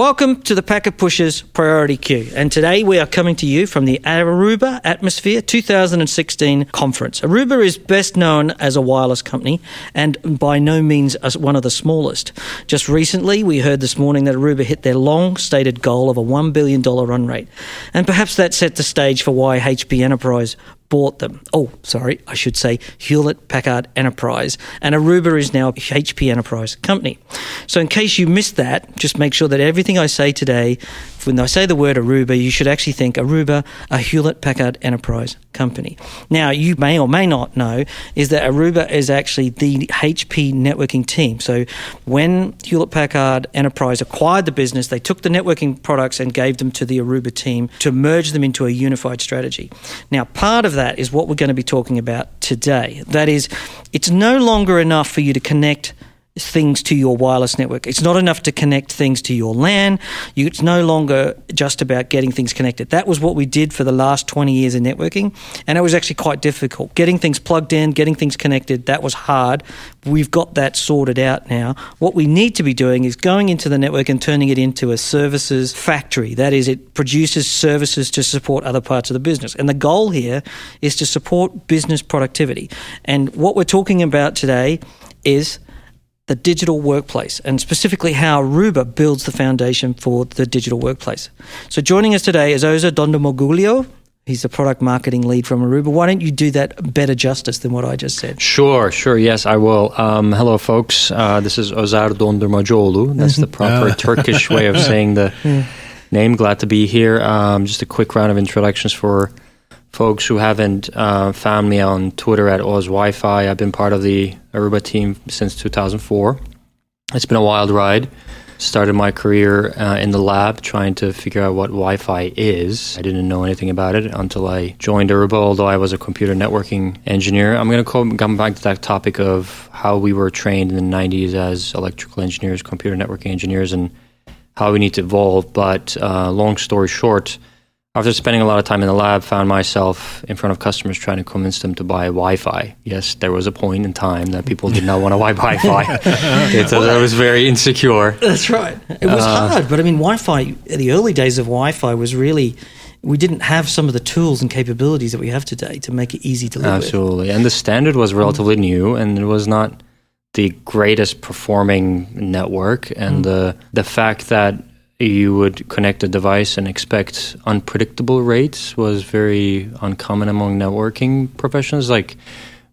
Welcome to the Packet Pushers Priority Queue. And today we are coming to you from the Aruba Atmosphere 2016 conference. Aruba is best known as a wireless company and by no means one of the smallest. Just recently, we heard this morning that Aruba hit their long stated goal of a $1 billion run rate. And perhaps that set the stage for why HP Enterprise bought them. Oh, sorry, I should say Hewlett Packard Enterprise. And Aruba is now a HP Enterprise company. So, in case you missed that, just make sure that everything I say today, when I say the word Aruba, you should actually think Aruba, a Hewlett Packard Enterprise company. Now, you may or may not know is that Aruba is actually the HP networking team. So, when Hewlett Packard Enterprise acquired the business, they took the networking products and gave them to the Aruba team to merge them into a unified strategy. Now, part of that is what we're going to be talking about today. That is, it's no longer enough for you to connect things to your wireless network. It's not enough to connect things to your LAN. You, it's no longer just about getting things connected. That was what we did for the last 20 years in networking, and it was actually quite difficult. Getting things plugged in, getting things connected, that was hard. We've got that sorted out now. What we need to be doing is going into the network and turning it into a services factory. That is, it produces services to support other parts of the business. And the goal here is to support business productivity. And what we're talking about today is the digital workplace and specifically how Aruba builds the foundation for the digital workplace. So joining us today is Oza Dondomoguglio. He's the product marketing lead from Aruba. Why don't you do that better justice than what I just said? Sure, sure. Yes, I will. Um, hello, folks. Uh, this is Ozer Dondurmacioglu. That's the proper Turkish way of saying the name. Glad to be here. Um, just a quick round of introductions for folks who haven't uh, found me on Twitter at Oz Wi-Fi, I've been part of the Aruba team since 2004. It's been a wild ride. Started my career uh, in the lab trying to figure out what Wi Fi is. I didn't know anything about it until I joined Aruba, although I was a computer networking engineer. I'm going to come back to that topic of how we were trained in the 90s as electrical engineers, computer networking engineers, and how we need to evolve. But uh, long story short, after spending a lot of time in the lab, found myself in front of customers trying to convince them to buy Wi-Fi. Yes, there was a point in time that people did not want to buy Wi-Fi. it, well, I was very insecure. That's right. It was uh, hard, but I mean, Wi-Fi. The early days of Wi-Fi was really we didn't have some of the tools and capabilities that we have today to make it easy to live Absolutely, with. and the standard was relatively mm. new, and it was not the greatest performing network. And mm. the the fact that you would connect a device and expect unpredictable rates was very uncommon among networking professionals. Like,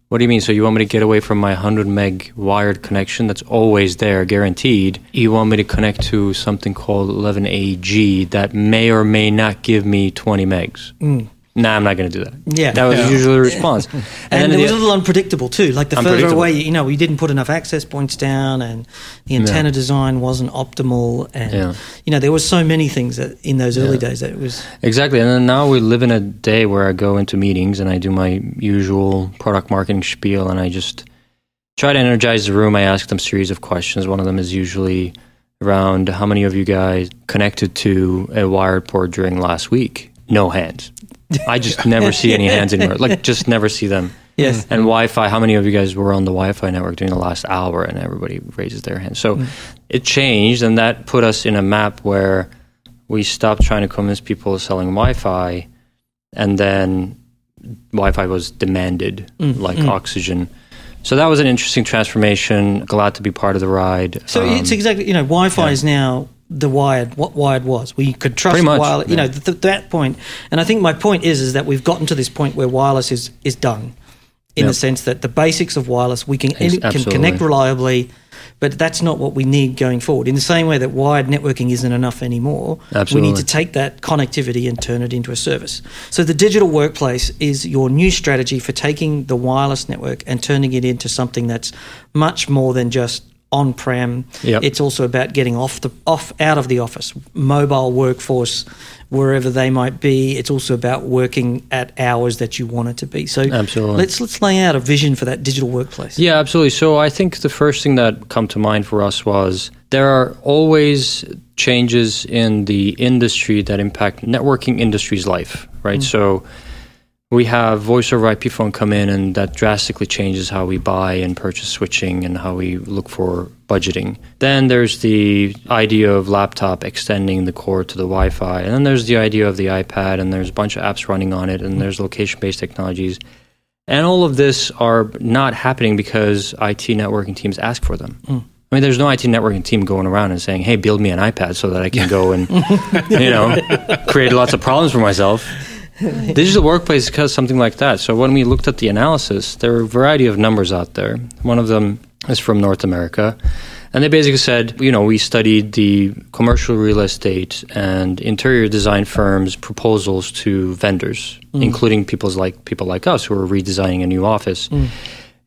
what do you mean? So you want me to get away from my 100 meg wired connection that's always there, guaranteed? You want me to connect to something called 11AG that may or may not give me 20 megs? Mm nah, I'm not going to do that. Yeah, that was yeah. usually the response. and, and it was a little unpredictable too. Like the further away, you know, we didn't put enough access points down, and the antenna yeah. design wasn't optimal, and yeah. you know, there were so many things that in those early days that it was exactly. And then now we live in a day where I go into meetings and I do my usual product marketing spiel, and I just try to energize the room. I ask them a series of questions. One of them is usually around how many of you guys connected to a wired port during last week? No hands. I just never see any hands anymore. Like, just never see them. Yes. And Wi Fi, how many of you guys were on the Wi Fi network during the last hour? And everybody raises their hand. So mm. it changed, and that put us in a map where we stopped trying to convince people of selling Wi Fi, and then Wi Fi was demanded mm. like mm. oxygen. So that was an interesting transformation. Glad to be part of the ride. So um, it's exactly, you know, Wi Fi yeah. is now the wired what wired was. We could trust wireless you know th- th- that point and i think my point is is that we've gotten to this point where wireless is is done. In yep. the sense that the basics of wireless we can can connect reliably but that's not what we need going forward. In the same way that wired networking isn't enough anymore absolutely. we need to take that connectivity and turn it into a service. So the digital workplace is your new strategy for taking the wireless network and turning it into something that's much more than just on prem. Yep. It's also about getting off the off out of the office, mobile workforce, wherever they might be. It's also about working at hours that you want it to be. So absolutely. let's let's lay out a vision for that digital workplace. Yeah, absolutely. So I think the first thing that come to mind for us was there are always changes in the industry that impact networking industry's life, right? Mm. So we have voice over IP phone come in, and that drastically changes how we buy and purchase switching and how we look for budgeting. Then there's the idea of laptop extending the core to the Wi Fi. And then there's the idea of the iPad, and there's a bunch of apps running on it, and there's location based technologies. And all of this are not happening because IT networking teams ask for them. Mm. I mean, there's no IT networking team going around and saying, "Hey, build me an iPad so that I can go and, you know, create lots of problems for myself." Digital workplace does something like that. So when we looked at the analysis, there are a variety of numbers out there. One of them is from North America. And they basically said, you know, we studied the commercial real estate and interior design firms' proposals to vendors, mm. including people's like people like us who are redesigning a new office. Mm.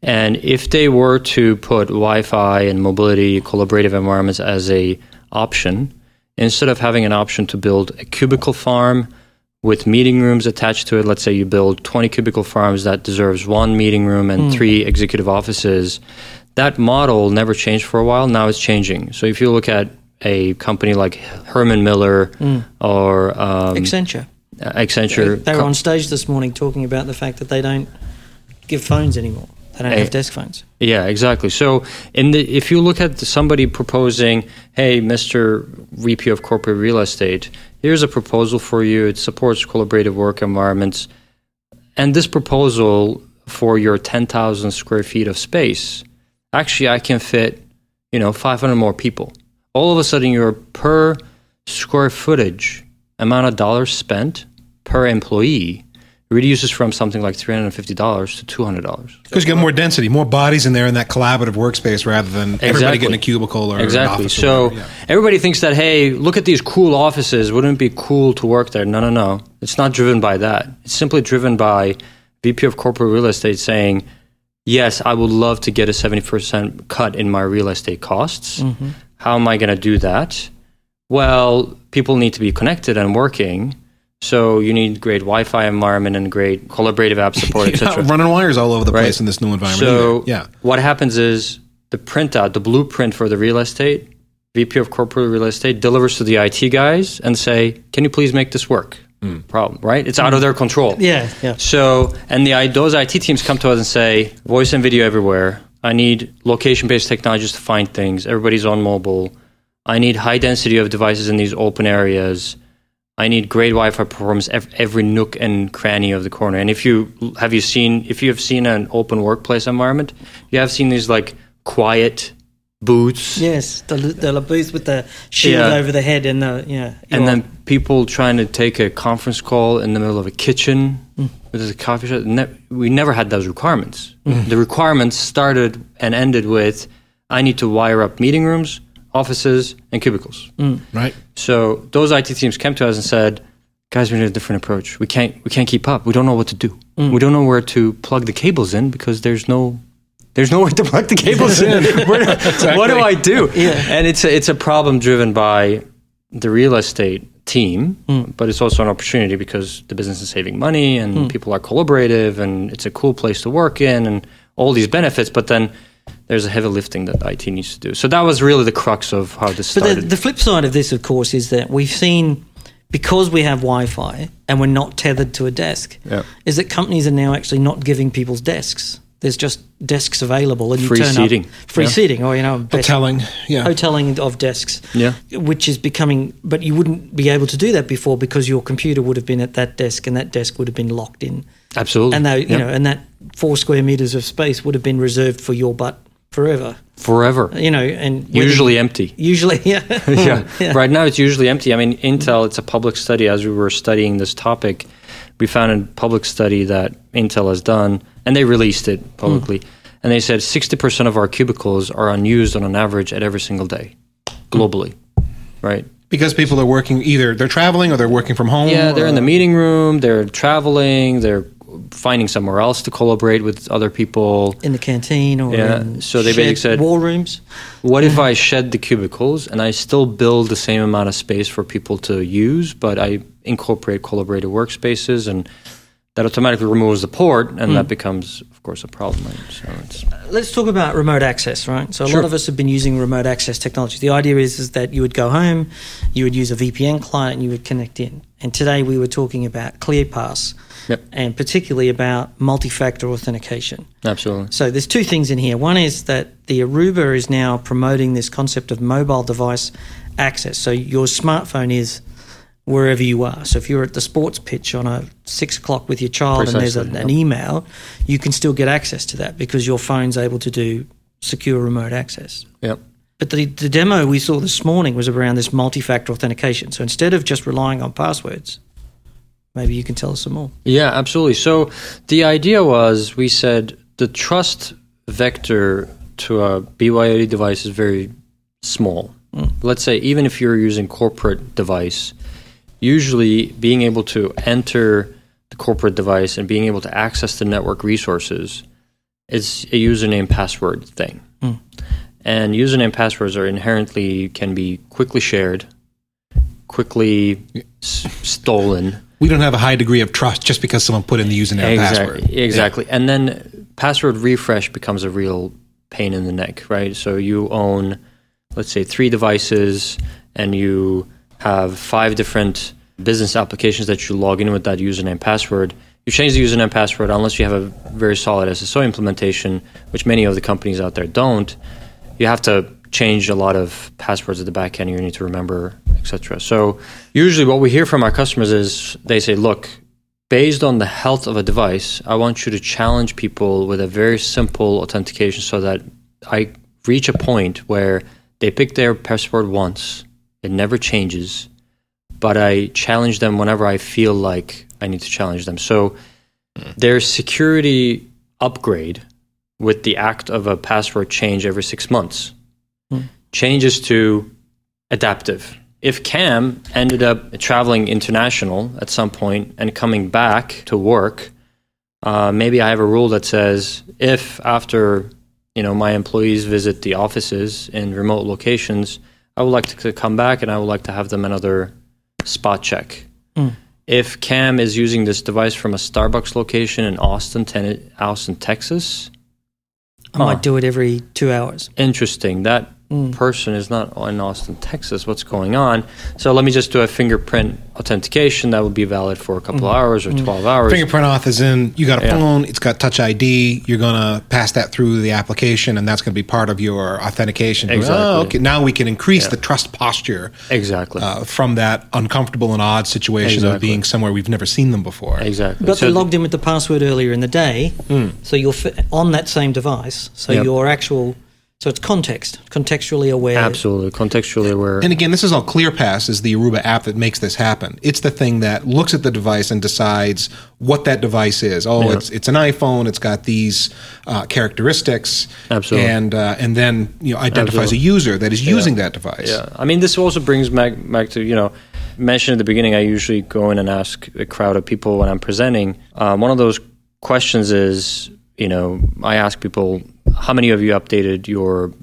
And if they were to put Wi-Fi and mobility collaborative environments as a option, instead of having an option to build a cubicle farm with meeting rooms attached to it. Let's say you build 20 cubicle farms that deserves one meeting room and mm. three executive offices. That model never changed for a while. Now it's changing. So if you look at a company like Herman Miller mm. or um, Accenture, uh, Accenture, they, were on stage this morning talking about the fact that they don't give phones anymore. They don't have desk phones. Yeah, exactly. So, in the, if you look at somebody proposing, "Hey, Mister VP of Corporate Real Estate, here's a proposal for you. It supports collaborative work environments. And this proposal for your 10,000 square feet of space, actually, I can fit, you know, 500 more people. All of a sudden, your per square footage amount of dollars spent per employee reduces from something like $350 to $200. Because you get more density, more bodies in there in that collaborative workspace rather than exactly. everybody getting a cubicle or exactly. so yeah. everybody thinks that, hey, look at these cool offices. Wouldn't it be cool to work there? No, no, no. It's not driven by that. It's simply driven by VP of Corporate Real Estate saying, yes, I would love to get a 70% cut in my real estate costs. Mm-hmm. How am I going to do that? Well, people need to be connected and working so you need great Wi-Fi environment and great collaborative app support, etc. Running wires all over the right? place in this new environment. So either. yeah, what happens is the printout, the blueprint for the real estate, VP of corporate real estate delivers to the IT guys and say, "Can you please make this work?" Mm. Problem, right? It's mm. out of their control. Yeah, yeah. So and the those IT teams come to us and say, "Voice and video everywhere. I need location-based technologies to find things. Everybody's on mobile. I need high density of devices in these open areas." I need great Wi-Fi performance every nook and cranny of the corner. And if you have you seen if you have seen an open workplace environment, you have seen these like quiet booths. Yes, the the booth with the shield yeah. over the head and the yeah. And then people trying to take a conference call in the middle of a kitchen mm. with a coffee shop. Ne- we never had those requirements. Mm. The requirements started and ended with I need to wire up meeting rooms offices, and cubicles. Mm. Right. So those IT teams came to us and said, "Guys, we need a different approach. We can't we can't keep up. We don't know what to do. Mm. We don't know where to plug the cables in because there's no." There's nowhere to plug the cables in. exactly. What do I do? Yeah. And it's a, it's a problem driven by the real estate team, mm. but it's also an opportunity because the business is saving money and mm. people are collaborative and it's a cool place to work in and all these benefits. But then there's a heavy lifting that IT needs to do. So that was really the crux of how this started. But the, the flip side of this, of course, is that we've seen because we have Wi-Fi and we're not tethered to a desk, yeah. is that companies are now actually not giving people's desks. There's just desks available, and you free turn seating. up free yeah. seating, or you know, hoteling, yeah, hoteling of desks, yeah, which is becoming. But you wouldn't be able to do that before because your computer would have been at that desk, and that desk would have been locked in. Absolutely, and they, you know, and that four square meters of space would have been reserved for your butt forever. Forever. You know, and usually empty. Usually, yeah. yeah. yeah. Right now, it's usually empty. I mean, Intel. It's a public study. As we were studying this topic, we found a public study that Intel has done, and they released it publicly. Mm. And they said 60% of our cubicles are unused on an average at every single day, globally. Mm. Right because people are working either they're traveling or they're working from home. Yeah, they're in the meeting room. They're traveling. They're finding somewhere else to collaborate with other people in the canteen or yeah. so they basically said war rooms. What if I shed the cubicles and I still build the same amount of space for people to use, but I incorporate collaborative workspaces and that automatically removes the port, and hmm. that becomes, of course, a problem. So it's uh, Let's talk about remote access, right? So a Sure. lot of us have been using remote access technology. The idea is, is that you would go home, you would use a VPN client, and you would connect in. And today we were talking about ClearPass, Yep. and particularly about multi-factor authentication. absolutely So there's two things in here. One is that the Aruba is now promoting this concept of mobile device access. So your smartphone is wherever you are. So if you're at the sports pitch on a six o'clock with your child and there's a, Precisely, an email, you can still get access to that because your phone's able to do secure remote access. Yep. But the, the demo we saw this morning was around this multi-factor authentication. So instead of just relying on passwords, maybe you can tell us some more. Yeah, absolutely. So the idea was we said the trust vector to a BYOD device is very small. Hmm. Let's say even if you're using corporate device, usually being able to enter the corporate device and being able to access the network resources is a username password thing. Hmm. And username passwords are inherently can be quickly shared, quickly s- stolen. We don't have a high degree of trust just because someone put in the username and Exactly. password. Exactly. And then password refresh becomes a real pain in the neck, right? So you own, let's say, three devices and you have five different business applications that you log in with that username and password. You change the username and password unless you have a very solid SSO implementation, which many of the companies out there don't. You have to change a lot of passwords at the back end. You need to remember, etc. So usually, what we hear from our customers is they say, "Look, based on the health of a device, I want you to challenge people with a very simple authentication so that I reach a point where they pick their password once, it never changes, but I challenge them whenever I feel like I need to challenge them. So their security upgrade with the act of a password change every six months hmm. changes to adaptive. If Cam ended up traveling international at some point and coming back to work, uh, maybe I have a rule that says if after you know my employees visit the offices in remote locations, I would like to come back and I would like to have them another spot check. If Cam is using this device from a Starbucks location in Austin, ten- Austin, Texas, I might do it every two hours. interesting. That Mm. person is not in Austin, Texas. What's going on? So let me just do a fingerprint authentication that will be valid for a couple mm. hours or mm. 12 hours. Fingerprint auth is in, you got a Yeah. phone, it's got touch ID, you're going to pass that through the application, and that's going to be part of your authentication. Exactly. Oh, okay. Now we can increase the trust posture exactly. uh, from that uncomfortable and odd situation of being somewhere we've never seen them before. exactly. But So they logged in with the password earlier in the day, so you're fi- on that same device. So Yep. your actual, so it's context, contextually aware. absolutely contextually aware. And again, this is all ClearPass is the Aruba app that makes this happen. It's the thing that looks at the device and decides what that device is. Oh, Yeah. it's it's an iPhone. It's got these uh, characteristics. Absolutely. And uh, and then you know identifies Absolutely. a user that is using that device. Yeah, I mean, this also brings back back to you know, mentioned at the beginning. I usually go in and ask a crowd of people when I'm presenting. Um, one of those questions is, you know, I ask people, how many of you updated your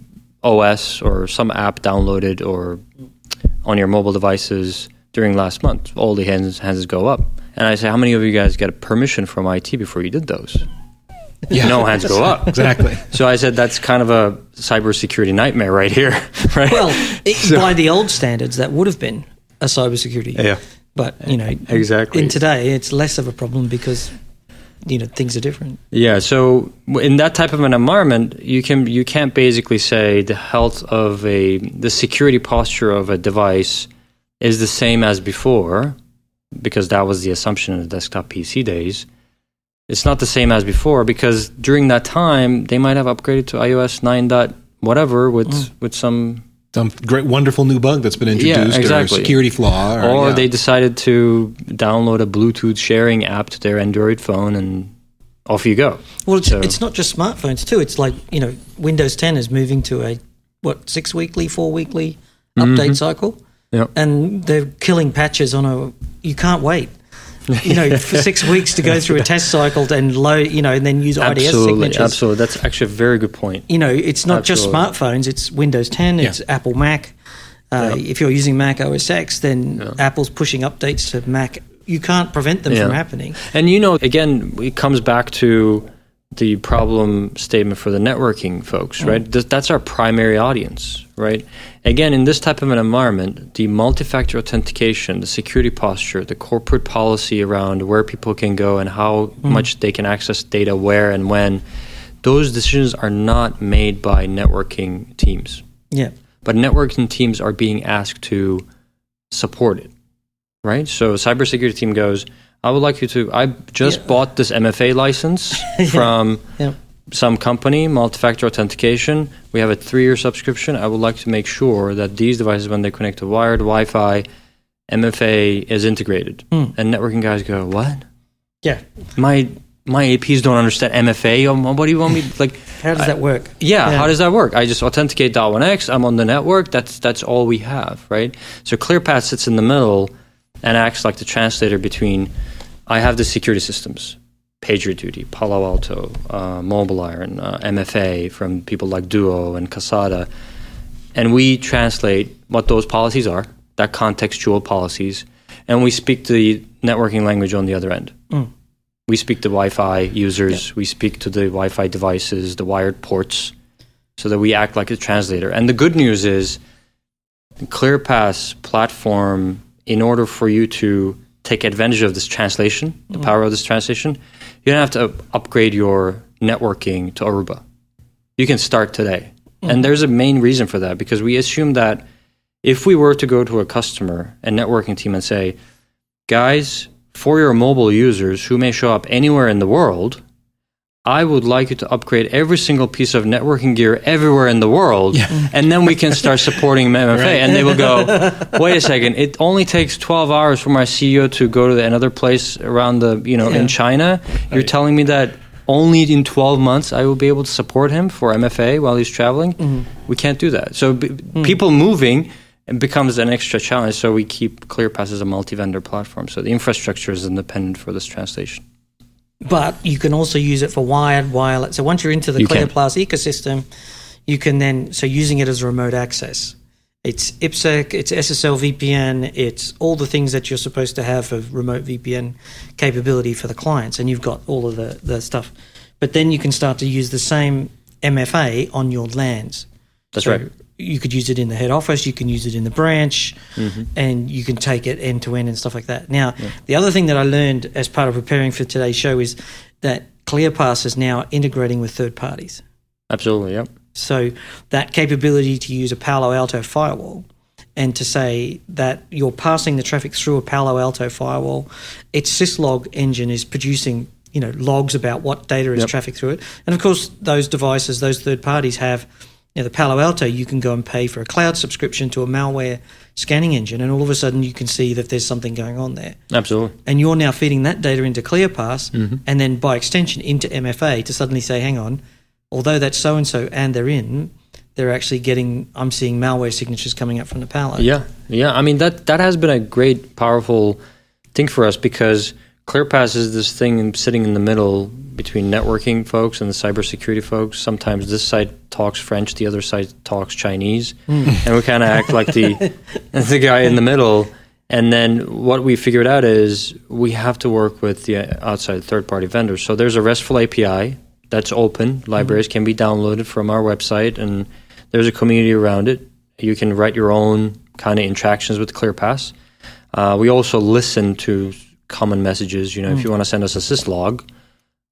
OS or some app downloaded or on your mobile devices during last month? All the hands hands go up, and I say, how many of you guys got permission from IT before you did those? Yeah. No hands go up. Exactly. So I said that's kind of a cybersecurity nightmare right here, right? Well, it, by the old standards, that would have been a cybersecurity. Yeah. But you know, Exactly. In today, it's less of a problem because you know things are different. Yeah, so in that type of an environment, you can you can't basically say the health of a the security posture of a device is the same as before, because that was the assumption in the desktop PC days. It's not the same as before because during that time they might have upgraded to iOS nine dot whatever with mm. with some Some great, wonderful new bug that's been Yeah, introduced, or a exactly. security flaw, or, or yeah. they decided to download a Bluetooth sharing app to their Android phone and off you go. Well, it's, So- it's not just smartphones too. It's like you know, Windows 10 is moving to a what six weekly, four weekly update cycle, Mm-hmm. Yep. and they're killing patches on a. You can't wait. You know, for six weeks to go through a test cycle and load, you know, and then use IDS Absolutely, signatures. absolutely. That's actually a very good point. You know, it's not just smartphones. It's Windows 10. It's Apple Mac. Uh, If you're using Mac OS X, then Apple's pushing updates to Mac you can't prevent them Yeah. from happening. And you know, again, it comes back to the problem statement for the networking folks, right? That's our primary audience, right? Again, in this type of an environment, the multi-factor authentication, the security posture, the corporate policy around where people can go and how mm-hmm. much they can access data where and when, those decisions are not made by networking teams. Yeah. But networking teams are being asked to support it, right? So a cybersecurity team goes, I would like you to, I just Yeah. bought this MFA license from Yeah. Some company, multi-factor authentication. We have a three-year subscription. I would like to make sure that these devices, when they connect to wired Wi-Fi, MFA is integrated. Hmm. And networking guys go, what? Yeah. My my APs don't understand MFA. Um, What do you want me like? How does that work? Yeah, Yeah. how does that work? I just authenticate .1x. I'm on the network. That's that's all we have, right? So ClearPass sits in the middle and acts like the translator between. I have the security systems, PagerDuty, Palo Alto, uh, MobileIron, uh, MFA from people like Duo and Casada, and we translate what those policies are, that contextual policies, and we speak the networking language on the other end. We speak to Wi-Fi users. We speak to the Wi-Fi devices, the wired ports, so that we act like a translator. And the good news is, ClearPass platform, in order for you to take advantage of this translation, the power of this translation, you don't have to upgrade your networking to Aruba. You can start today. And mm-hmm. there's a main reason for that because we assume that if we were to go to a customer and networking team and say, guys, for your mobile users who may show up anywhere in the world, I would like you to upgrade every single piece of networking gear everywhere in the world, and then we can start supporting MFA. And they will go, wait a second, it only takes 12 hours for my CEO to go to the, another place around the, you know, Yeah. in China. You're telling me that only in 12 months I will be able to support him for MFA while he's traveling? Mm-hmm. We can't do that. So b- mm. people moving becomes an extra challenge. So we keep ClearPass as a multi-vendor platform. So the infrastructure is independent for this translation. But you can also use it for wired, wireless. So once you're into the You can. ClearPass ecosystem, you can then so using it as remote access. It's IPsec, it's SSL VPN, it's all the things that you're supposed to have for remote VPN capability for the clients, and you've got all of the, the stuff. But then you can start to use the same MFA on your lands. That's So right. You could use it in the head office, you can use it in the branch, Mm-hmm. and you can take it end to end and stuff like that. Now, the other thing that I learned as part of preparing for today's show is that ClearPass is now integrating with third parties. Absolutely. Yep. So that capability to use a Palo Alto firewall and to say that you're passing the traffic through a Palo Alto firewall, its syslog engine is producing you know logs about what data is Yep. traffic through it, and of course those devices, those third parties have. You know, the Palo Alto, you can go and pay for a cloud subscription to a malware scanning engine, and all of a sudden you can see that there's something going on there Absolutely. and you're now feeding that data into ClearPass Mm-hmm. and then by extension into MFA to suddenly say, hang on, although that's so and so and they're in, they're actually getting, I'm seeing malware signatures coming up from the Palo. Yeah. Yeah. I mean that that has been a great, powerful thing for us because ClearPass is this thing sitting in the middle between networking folks and the cybersecurity folks. Sometimes this side talks French, the other side talks Chinese, and we kind of act like the the guy in the middle. And then what we figured out is we have to work with the outside third party vendors. So there's a RESTful API that's open. Libraries can be downloaded from our website, and there's a community around it. You can write your own kind of interactions with ClearPass. Uh, we also listen to common messages. You know, if you want to send us a syslog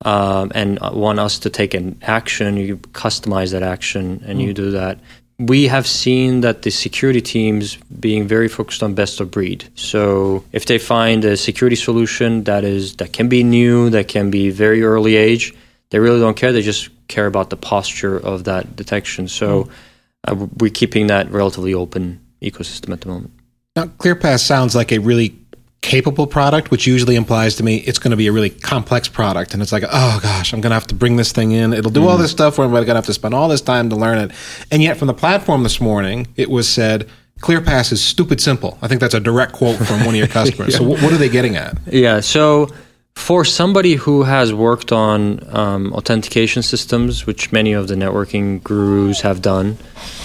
um, and want us to take an action, you customize that action and you do that. We have seen that the security teams being very focused on best of breed. So if they find a security solution that is that can be new, that can be very early age, they really don't care. They just care about the posture of that detection. So uh, we're keeping that relatively open ecosystem at the moment. Now, ClearPass sounds like a really capable product, which usually implies to me it's going to be a really complex product. And it's like, oh gosh, I'm going to have to bring this thing in. It'll do all this stuff where I'm going to have to spend all this time to learn it. And yet, from the platform this morning, it was said, ClearPass is stupid simple. I think that's a direct quote from one of your customers. So, what, what are they getting at? Yeah. So for somebody who has worked on um, authentication systems, which many of the networking gurus have done,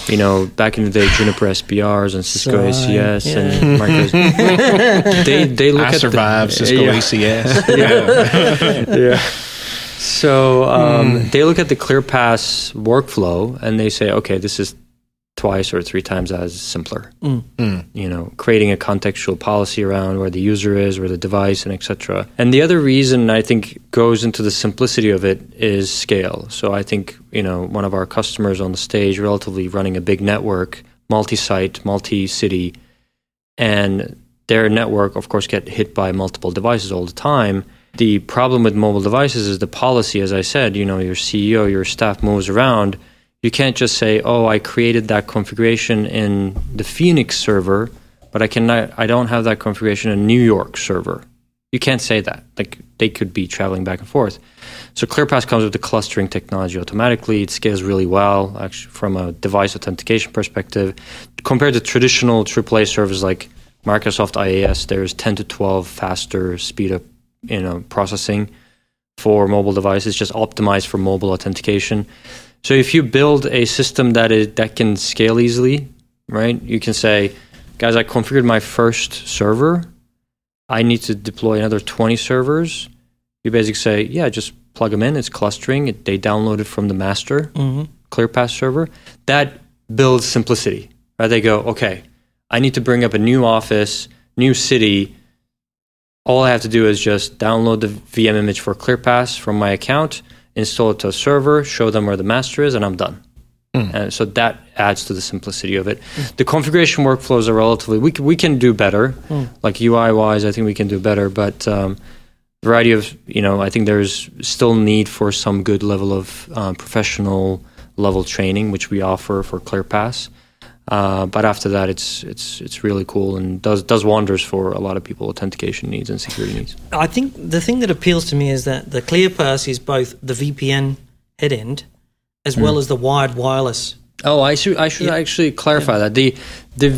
you know, back in the day, Juniper SBRs and Cisco Sorry, ACS yeah. and Microsoft, they they look I at survived the, Cisco yeah. ACS. Yeah. yeah. So um, they look at the ClearPass workflow and they say, okay, this is twice or three times as simpler. Mm. You know, creating a contextual policy around where the user is, where the device, and etc. And the other reason I think goes into the simplicity of it is scale. So I think you know one of our customers on the stage, relatively running a big network, multi-site, multi-city, and their network, of course, get hit by multiple devices all the time. The problem with mobile devices is the policy, as I said, you know, your CEO, your staff moves around. You can't just say, "Oh, I created that configuration in the Phoenix server, but I cannot I don't have that configuration in New York server." You can't say that. Like they could be traveling back and forth. So ClearPass comes with the clustering technology automatically. It scales really well, actually, from a device authentication perspective. Compared to traditional AAA servers like Microsoft IAS, there's 10 to 12 faster speed up, you know, processing for mobile devices, just optimized for mobile authentication. So if you build a system that is that can scale easily, right? You can say, guys, I configured my first server. I need to deploy another 20 servers. You basically say, yeah, just plug them in. It's clustering. It, they download it from the master hmm ClearPass server. That builds simplicity. Right? They go, okay, I need to bring up a new office, new city. All I have to do is just download the VM image for ClearPass from my account, install it to a server, show them where the master is, and I'm done. And so that adds to the simplicity of it. The configuration workflows are relatively we can, we can do better, like UI wise. I think we can do better, but um, variety of you know I think there's still need for some good level of um, professional level training, which we offer for ClearPass. Uh, but after that, it's it's it's really cool and does does wonders for a lot of people authentication needs and security needs. I think the thing that appeals to me is that the ClearPass is both the VPN head end as well as the wired wireless. Oh, I should I should Yeah. actually clarify that the the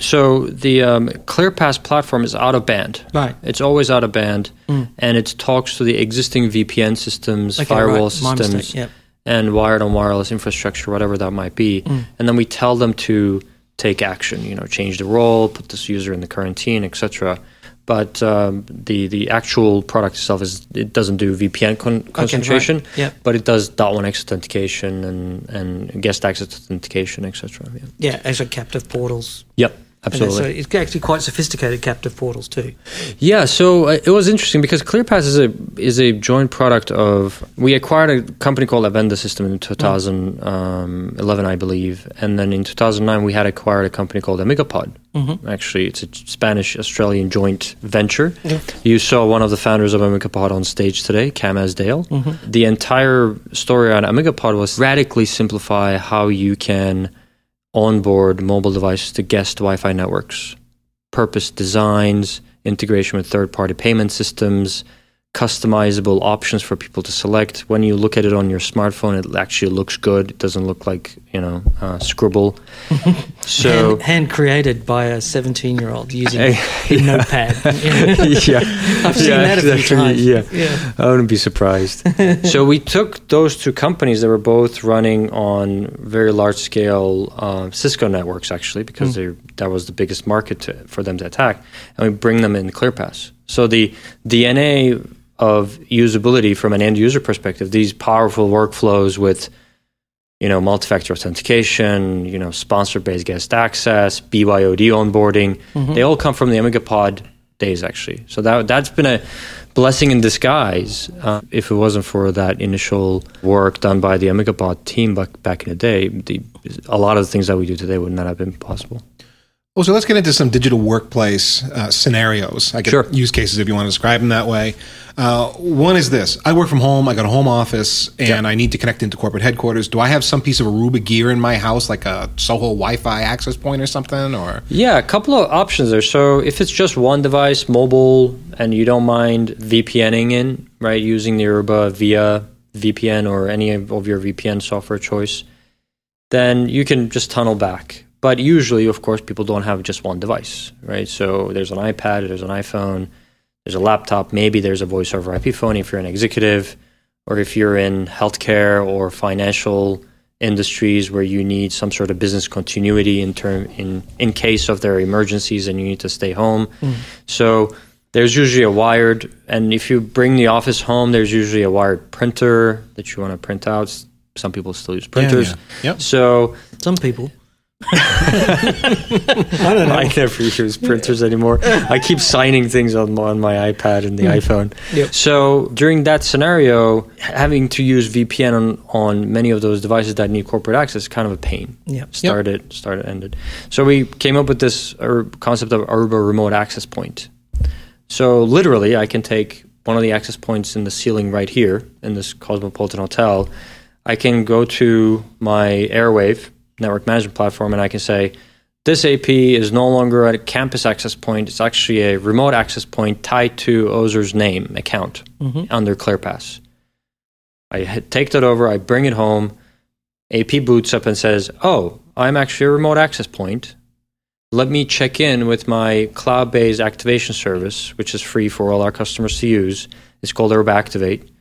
so the um, ClearPass platform is out of band. Right. It's always out of band, and it talks to the existing VPN systems, Okay, firewall right. Systems, yep. And wired on wireless infrastructure, whatever that might be. And then we tell them to take action. You know, change the role, put this user in the quarantine, etc. But um, the the actual product itself is it doesn't do VPN con- concentration, Yep. but it does .1x authentication and and guest access authentication, etc. Yeah. Yeah, a captive portals. Yep, And absolutely. So it's actually quite sophisticated captive portals too. Yeah, so uh, it was interesting because ClearPass is a is a joint product of we acquired a company called Avenda System in 2011, I believe, and then in 2009 we had acquired a company called Amigopod. Mm-hmm. Actually, it's a Spanish Australian joint venture. You saw one of the founders of Amigopod on stage today, Cam Esdaile. Mm-hmm. The entire story on Amigopod was radically simplify how you can onboard mobile devices to guest Wi-Fi networks. Purpose designs, integration with third party payment systems, customizable options for people to select. When you look at it on your smartphone, it actually looks good. It doesn't look like, you know, uh, scribble. so. hand, hand created by a 17 year old using a notepad. yeah, I've seen that a few exactly, times. Yeah. Yeah. I wouldn't be surprised. so we took those two companies that were both running on very large scale uh, Cisco networks, actually, because they that was the biggest market to, for them to attack, and we bring them in ClearPass. So the DNA of usability from an end user perspective, these powerful workflows with you know, multi-factor authentication, you know, sponsor-based guest access, BYOD onboarding. They all come from the Amigopod days, actually. So that that's been a blessing in disguise. Uh, if it wasn't for that initial work done by the Amigopod team back back in the day, the, a lot of the things that we do today would not have been possible. Well, so let's get into some digital workplace uh, scenarios. I guess Sure. use cases if you want to describe them that way. Uh, one is this: I work from home. I got a home office, and I need to connect into corporate headquarters. Do I have some piece of Aruba gear in my house, like a Soho Wi-Fi access point or something? Or Yeah, a couple of options there. So if it's just one device, mobile, and you don't mind VPNing in, right, using the Aruba via VPN or any of your VPN software choice, then you can just tunnel back. But usually, of course, people don't have just one device, right? So there's an iPad, there's an iPhone, there's a laptop, maybe there's a voice over IP phone if you're an executive, or if you're in healthcare or financial industries where you need some sort of business continuity in term in in case of their emergencies and you need to stay home. Mm. So there's usually a wired and if you bring the office home there's usually a wired printer that you want to print out. Some people still use printers. yeah. Yep. So Some people. I don't know. I never use printers anymore. I keep signing things on my, on my iPad and the iPhone. Yep. So during that scenario, having to use VPN on, on many of those devices that need corporate access is kind of a pain. Yep. Started, started, ended. So we came up with this uh, concept of Aruba Remote Access Point. So literally, I can take one of the access points in the ceiling right here in this Cosmopolitan Hotel. I can go to my Airwave network management platform and I can say, this AP is no longer a campus access point. It's actually a remote access point tied to Ozer's name account mm-hmm. under ClearPass. I take that over, I bring it home. AP boots up and says, Oh, I'm actually a remote access point. Let me check in with my cloud based activation service, which is free for all our customers to use. It's called Aruba Activate.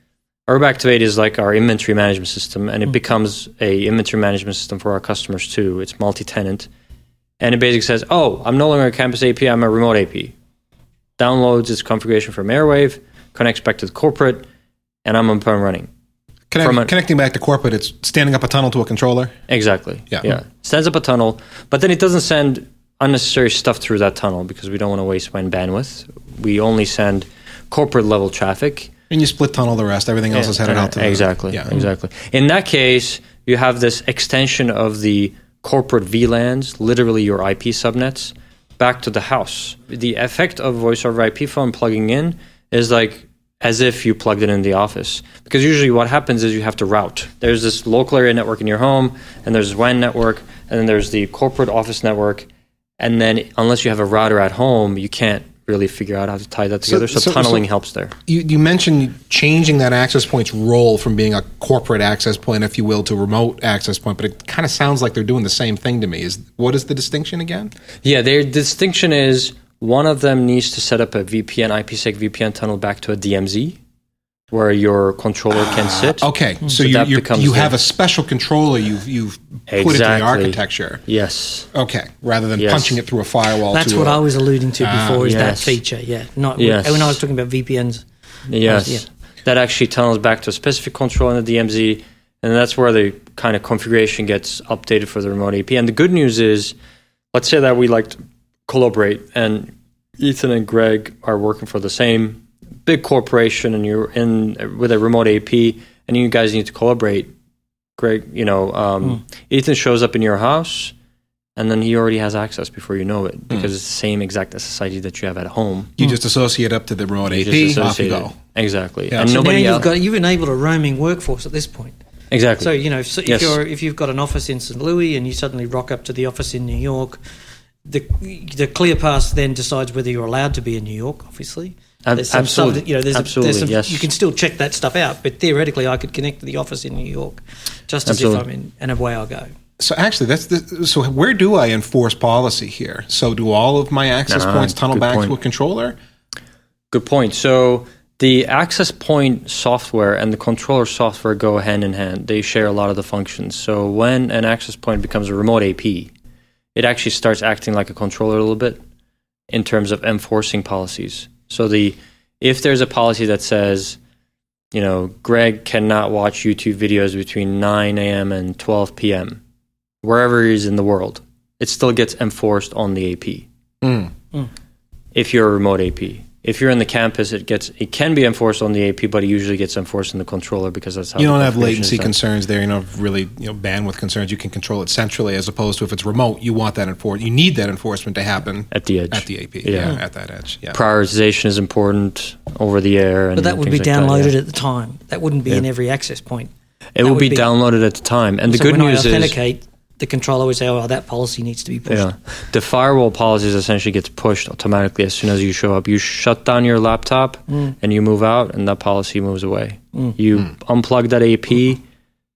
Aruba Activate is like our inventory management system, and it mm. becomes a inventory management system for our customers too. It's multi-tenant, and it basically says, "Oh, I'm no longer a campus AP. I'm a remote AP." Downloads its configuration from Airwave, connects back to the corporate, and I'm up and running. Connect, a- connecting back to corporate, it's standing up a tunnel to a controller. Exactly. Yeah. Yeah. Stands up a tunnel, but then it doesn't send unnecessary stuff through that tunnel because we don't want to waste bandwidth. We only send corporate level traffic. And you split tunnel the rest. Everything else is headed out to the exactly. Yeah. Exactly. In that case, you have this extension of the corporate VLANs, literally your IP subnets, back to the house. The effect of voice over IP phone plugging in is like as if you plugged it in the office. Because usually what happens is you have to route. There's this local area network in your home, and there's WAN network, and then there's the corporate office network. And then unless you have a router at home, you can't really figure out how to tie that together. So, so- tunneling so- helps there. You, you mentioned changing that access point's role from being a corporate access point, if you will, to remote access point, but it kind of sounds like they're doing the same thing to me. Is what is the distinction again? Yeah, their distinction is one of them needs to set up a VPN, IPsec VPN tunnel back to a DMZ where your controller can ah, sit. Okay, so, So you that you becomes you the- have a special controller you've you've put into the architecture. Yes. Okay, rather than Yes. punching it through a firewall. That's to what a- I was alluding to ah, before. is that feature? Yeah. Not Yes. when I was talking about VPNs. Yes. yeah. That actually tunnels back to a specific control in the DMZ, and that's where the kind of configuration gets updated for the remote AP. And the good news is, let's say that we like to collaborate, and Ethan and Greg are working for the same big corporation, and you're in with a remote AP, and you guys need to collaborate. Greg, you know, um, Ethan shows up in your house. And then he already has access before you know it because it's the same exact SSID that you have at home. You just associate up to the remote You AP, off you go. Exactly. Yeah. And So Now you've got you've enabled a roaming workforce at this point. exactly. So you know, so if Yes. you're if you've got an office in St. Louis and you suddenly rock up to the office in New York, the the ClearPass then decides whether you're allowed to be in New York. Obviously, Ab- There's some absolutely. stuff that, you know, there's, Absolutely, a, there's some, yes. you can still check that stuff out, but theoretically, I could connect to the office in New York, just as Absolutely. if I'm in, and away I'll go. So actually, that's the, so. Where do I enforce policy here? So do all of my access Ah, points tunnel good back to point. a controller? Good point. So the access point software and the controller software go hand in hand. They share a lot of the functions. So when an access point becomes a remote AP, it actually starts acting like a controller a little bit in terms of enforcing policies. So the if there's a policy that says, you know, Greg cannot watch YouTube videos between 9 a.m. and 12 p.m. wherever he is in the world, it still gets enforced on the AP Mm. if you're a remote AP. If you're in the campus, it gets it can be enforced on the AP, but it usually gets enforced in the controller because that's how You don't have latency concerns there. You don't have really you know bandwidth concerns. You can control it centrally, as opposed to if it's remote, you want that enforcement. You need that enforcement to happen at the edge. at the AP. Yeah. Yeah, at that edge. Yeah. Prioritization is important over the air, and But that would be things like that, downloaded yeah. at the time. That wouldn't be in every access point. It that will would be, be- downloaded at the time. And the good when news I is, authenticate, the controller would say, "Oh, that policy needs to be pushed." yeah, the firewall policies essentially gets pushed automatically as soon as you show up. You shut down your laptop Mm. and you move out, and that policy moves away. You unplug that AP.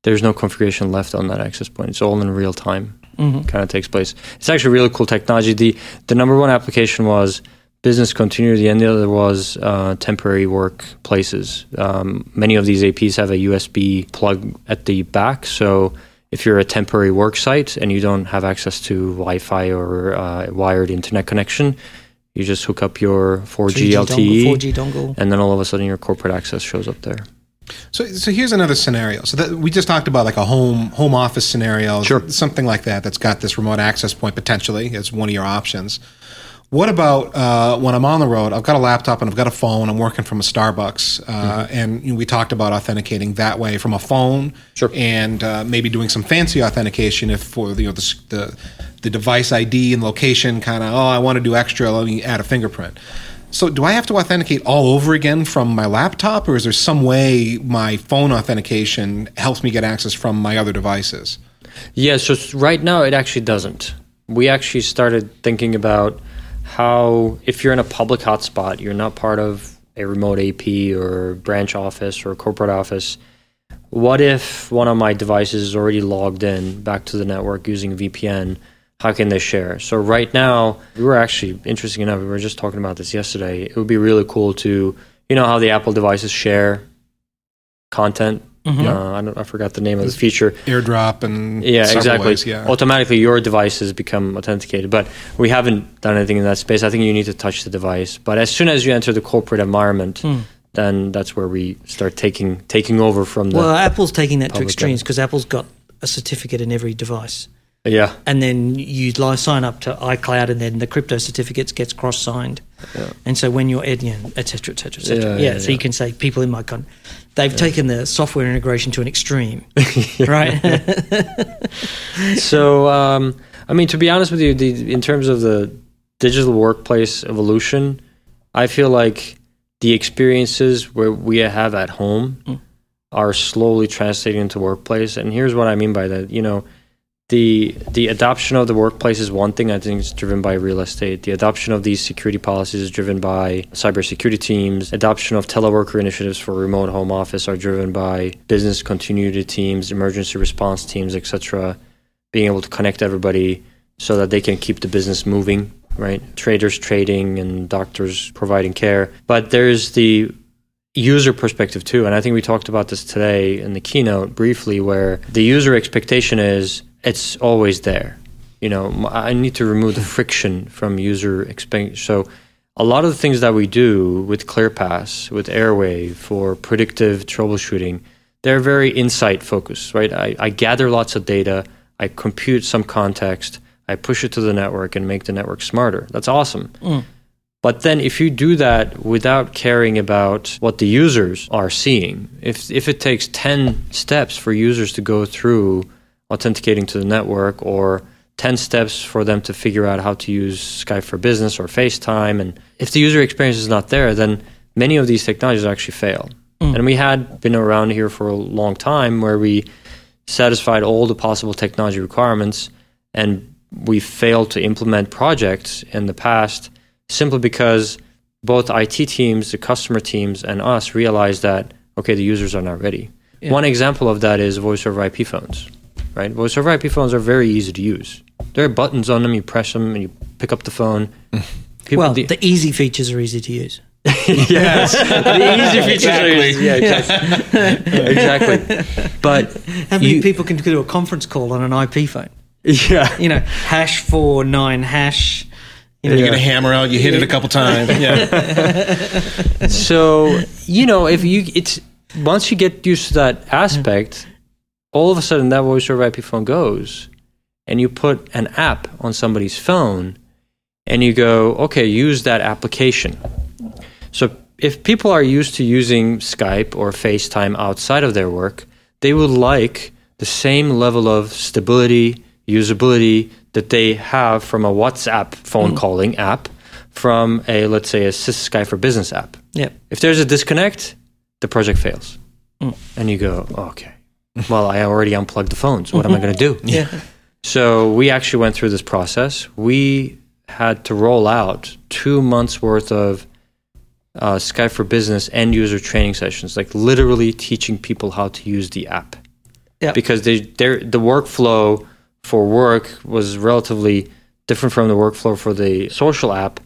There's no configuration left on that access point. It's all in real time. Mm-hmm. Kind of takes place. It's actually really cool technology. The the number one application was business continuity, and the other was uh, temporary workplaces. Um, many of these APs have a USB plug at the back, so if you're a temporary work site and you don't have access to Wi-Fi or uh, wired internet connection, you just hook up your 4G, 3G LTE, dongle, 4G dongle. and then all of a sudden your corporate access shows up there. So, so here's another scenario. So that we just talked about like a home home office scenario, Sure. something like that. That's got this remote access point potentially as one of your options. What about uh, when I'm on the road? I've got a laptop and I've got a phone. I'm working from a Starbucks, uh, and you know, we talked about authenticating that way from a phone, Sure. and uh, maybe doing some fancy authentication if for you know the the, the device ID and location kind of. Oh, I want to do extra. Let me add a fingerprint. So, do I have to authenticate all over again from my laptop, or is there some way my phone authentication helps me get access from my other devices? Yeah, so right now it actually doesn't. We actually started thinking about how, if you're in a public hotspot, you're not part of a remote AP or branch office or corporate office. What if one of my devices is already logged in back to the network using VPN? How can they share? So right now, we were actually interesting enough. We were just talking about this yesterday. It would be really cool to, you know, how the Apple devices share content. Uh, I, don't, I forgot the name of the feature. AirDrop and Yeah, exactly. ways, yeah. Automatically, your device has become authenticated, but we haven't done anything in that space. I think you need to touch the device, but as soon as you enter the corporate environment, Hmm. then that's where we start taking taking over from the. Well, Apple's taking that to extremes because Apple's got a certificate in every device. yeah, and then you sign up to iCloud, and then the crypto certificates gets cross-signed, Yeah. and so when you're you know, et cetera, et cetera, et cetera. Yeah, Yeah, yeah, so yeah. you can say people in my country, they've taken the software integration to an extreme, right? so um, I mean, to be honest with you, the, in terms of the digital workplace evolution, I feel like the experiences where we have at home Mm. are slowly translating into workplace. And here's what I mean by that. You know, the the adoption of the workplace is one thing. I think it's driven by real estate. The adoption of these security policies is driven by cybersecurity teams. Adoption of teleworker initiatives for remote home office are driven by business continuity teams, emergency response teams, etc. Being able to connect everybody so that they can keep the business moving. Right, traders trading and doctors providing care. But there's the user perspective too. And I think we talked about this today in the keynote briefly, where the user expectation is it's always there. You know, I need to remove the friction from user experience. So a lot of the things that we do with ClearPass, with Airwave for predictive troubleshooting, they're very insight focused, right? I, I gather lots of data, I compute some context, I push it to the network and make the network smarter. That's awesome. Mm. But then if you do that without caring about what the users are seeing, if if it takes 10 steps for users to go through authenticating to the network or 10 steps for them to figure out how to use Skype for Business or FaceTime and if the user experience is not there, then many of these technologies actually fail. Mm. And we had been around here for a long time where we satisfied all the possible technology requirements and we failed to implement projects in the past simply because both IT teams, the customer teams, and us realized that okay, the users are not ready. Yeah. One example of that is voice over IP phones. Right, voice over IP phones are very easy to use. There are buttons on them. You press them, and you pick up the phone. People, well, the, the easy features are easy to use. yes, the easy features are easy. Yeah, exactly. exactly. But How many you- people can do a conference call on an IP phone? yeah, You know, hash four nine hash. You know, You get a hammer out, you hit it a couple times. Yeah. so you know if you it's once you get used to that aspect all of a sudden that voice over ip phone goes and you put an app on somebody's phone and you go okay use that application. So if people are used to using skype or facetime outside of their work they would like the same level of stability usability that they have from a whatsapp phone mm-hmm. calling app from a let's say a Sys skype for business app. Yeah. if there's a disconnect, the project fails. Mm. And you go, okay, well, I already unplugged the phones. What am I going to do? Yeah. So we actually went through this process. We had to roll out two months worth of uh, Skype for Business end user training sessions, like literally teaching people how to use the app. Yeah. Because they, the workflow for work was relatively different from the workflow for the social app.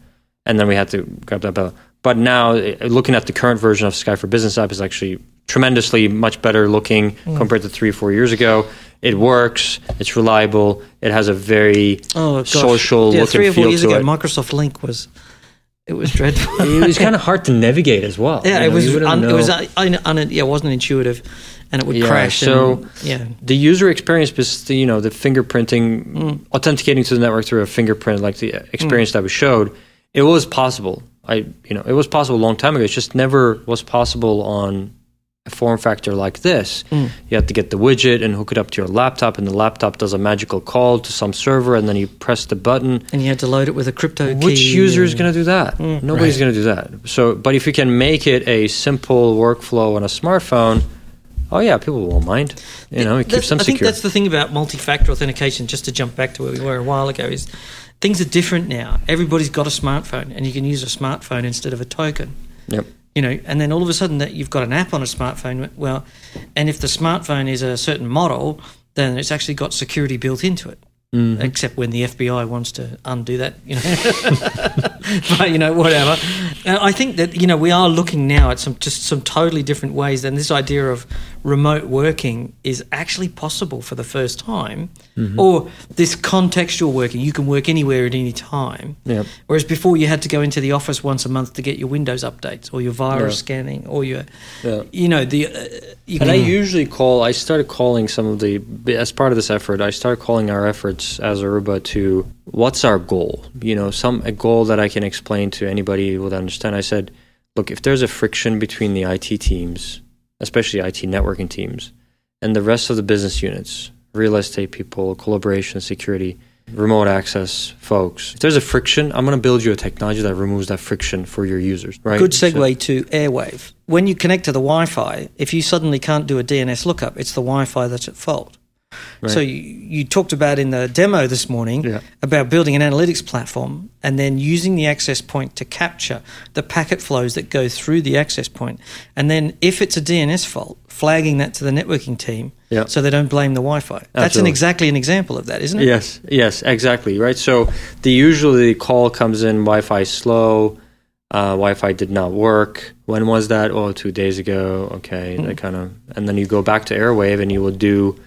and then we had to grab that bell. But now, uh, looking at the current version of Skype for Business app is actually tremendously much better looking Mm. compared to three, or four years ago. It works. It's reliable. It has a very Oh, social yeah, look three and or four feel years to ago, it. Microsoft Lync was it was dreadful. it was kind of hard to navigate as well. yeah, You it was un, it was un, un, un, yeah, it wasn't intuitive, and it would Yeah, crash. so- and, yeah, the user experience, just the, you know, the fingerprinting, Mm. authenticating to the network through a fingerprint, like the experience that we showed, it was possible. I, you know, it was possible a long time ago. It just never was possible on a form factor like this. Mm. You have to get the widget and hook it up to your laptop, and the laptop does a magical call to some server, and then you press the button. and you had to load it with a crypto key. Which user is going to do that? Nobody's Right. going to do that. So, but if you can make it a simple workflow on a smartphone, oh yeah, people won't mind. You know, it That's- keeps them I think secure. that's the thing about multi-factor authentication. Just to jump back to where we were a while ago, is things are different now. Everybody's got a smartphone, and you can use a smartphone instead of a token. Yep. You know, and then all of a sudden that you've got an app on a smartphone. Well, and if the smartphone is a certain model, then it's actually got security built into it. Mm-hmm. Except when the FBI wants to undo that, you know. but you know, whatever. Uh, I think that you know we are looking now at some just some totally different ways, and this idea of remote working is actually possible for the first time, Mm-hmm. or this contextual working. You can work anywhere at any time. Yep. Whereas before you had to go into the office once a month to get your Windows updates or your virus Yeah. scanning or your, Yeah. you know, the. Uh, you And I usually call. I started calling some of the as part of this effort. I started calling our efforts as Aruba to what's our goal. You know, some a goal that I can explain to anybody who would understand. I said, look, if there's a friction between the IT teams, especially IT networking teams, and the rest of the business units, real estate people, collaboration, security, remote access folks, if there's a friction, I'm going to build you a technology that removes that friction for your users. Right? Good So- segue to Airwave. When you connect to the Wi-Fi, if you suddenly can't do a DNS lookup, it's the Wi-Fi that's at fault. Right. So you, you talked about in the demo this morning Yeah. about building an analytics platform and then using the access point to capture the packet flows that go through the access point, and then if it's a DNS fault, flagging that to the networking team Yeah. so they don't blame the Wi-Fi. That's an exactly an example of that, isn't it? Yes, yes, exactly. Right. So the usually the call comes in Wi-Fi slow, uh, Wi-Fi did not work. When was that? Oh, two days ago. Okay, that kind of, and then you go back to Airwave and you will do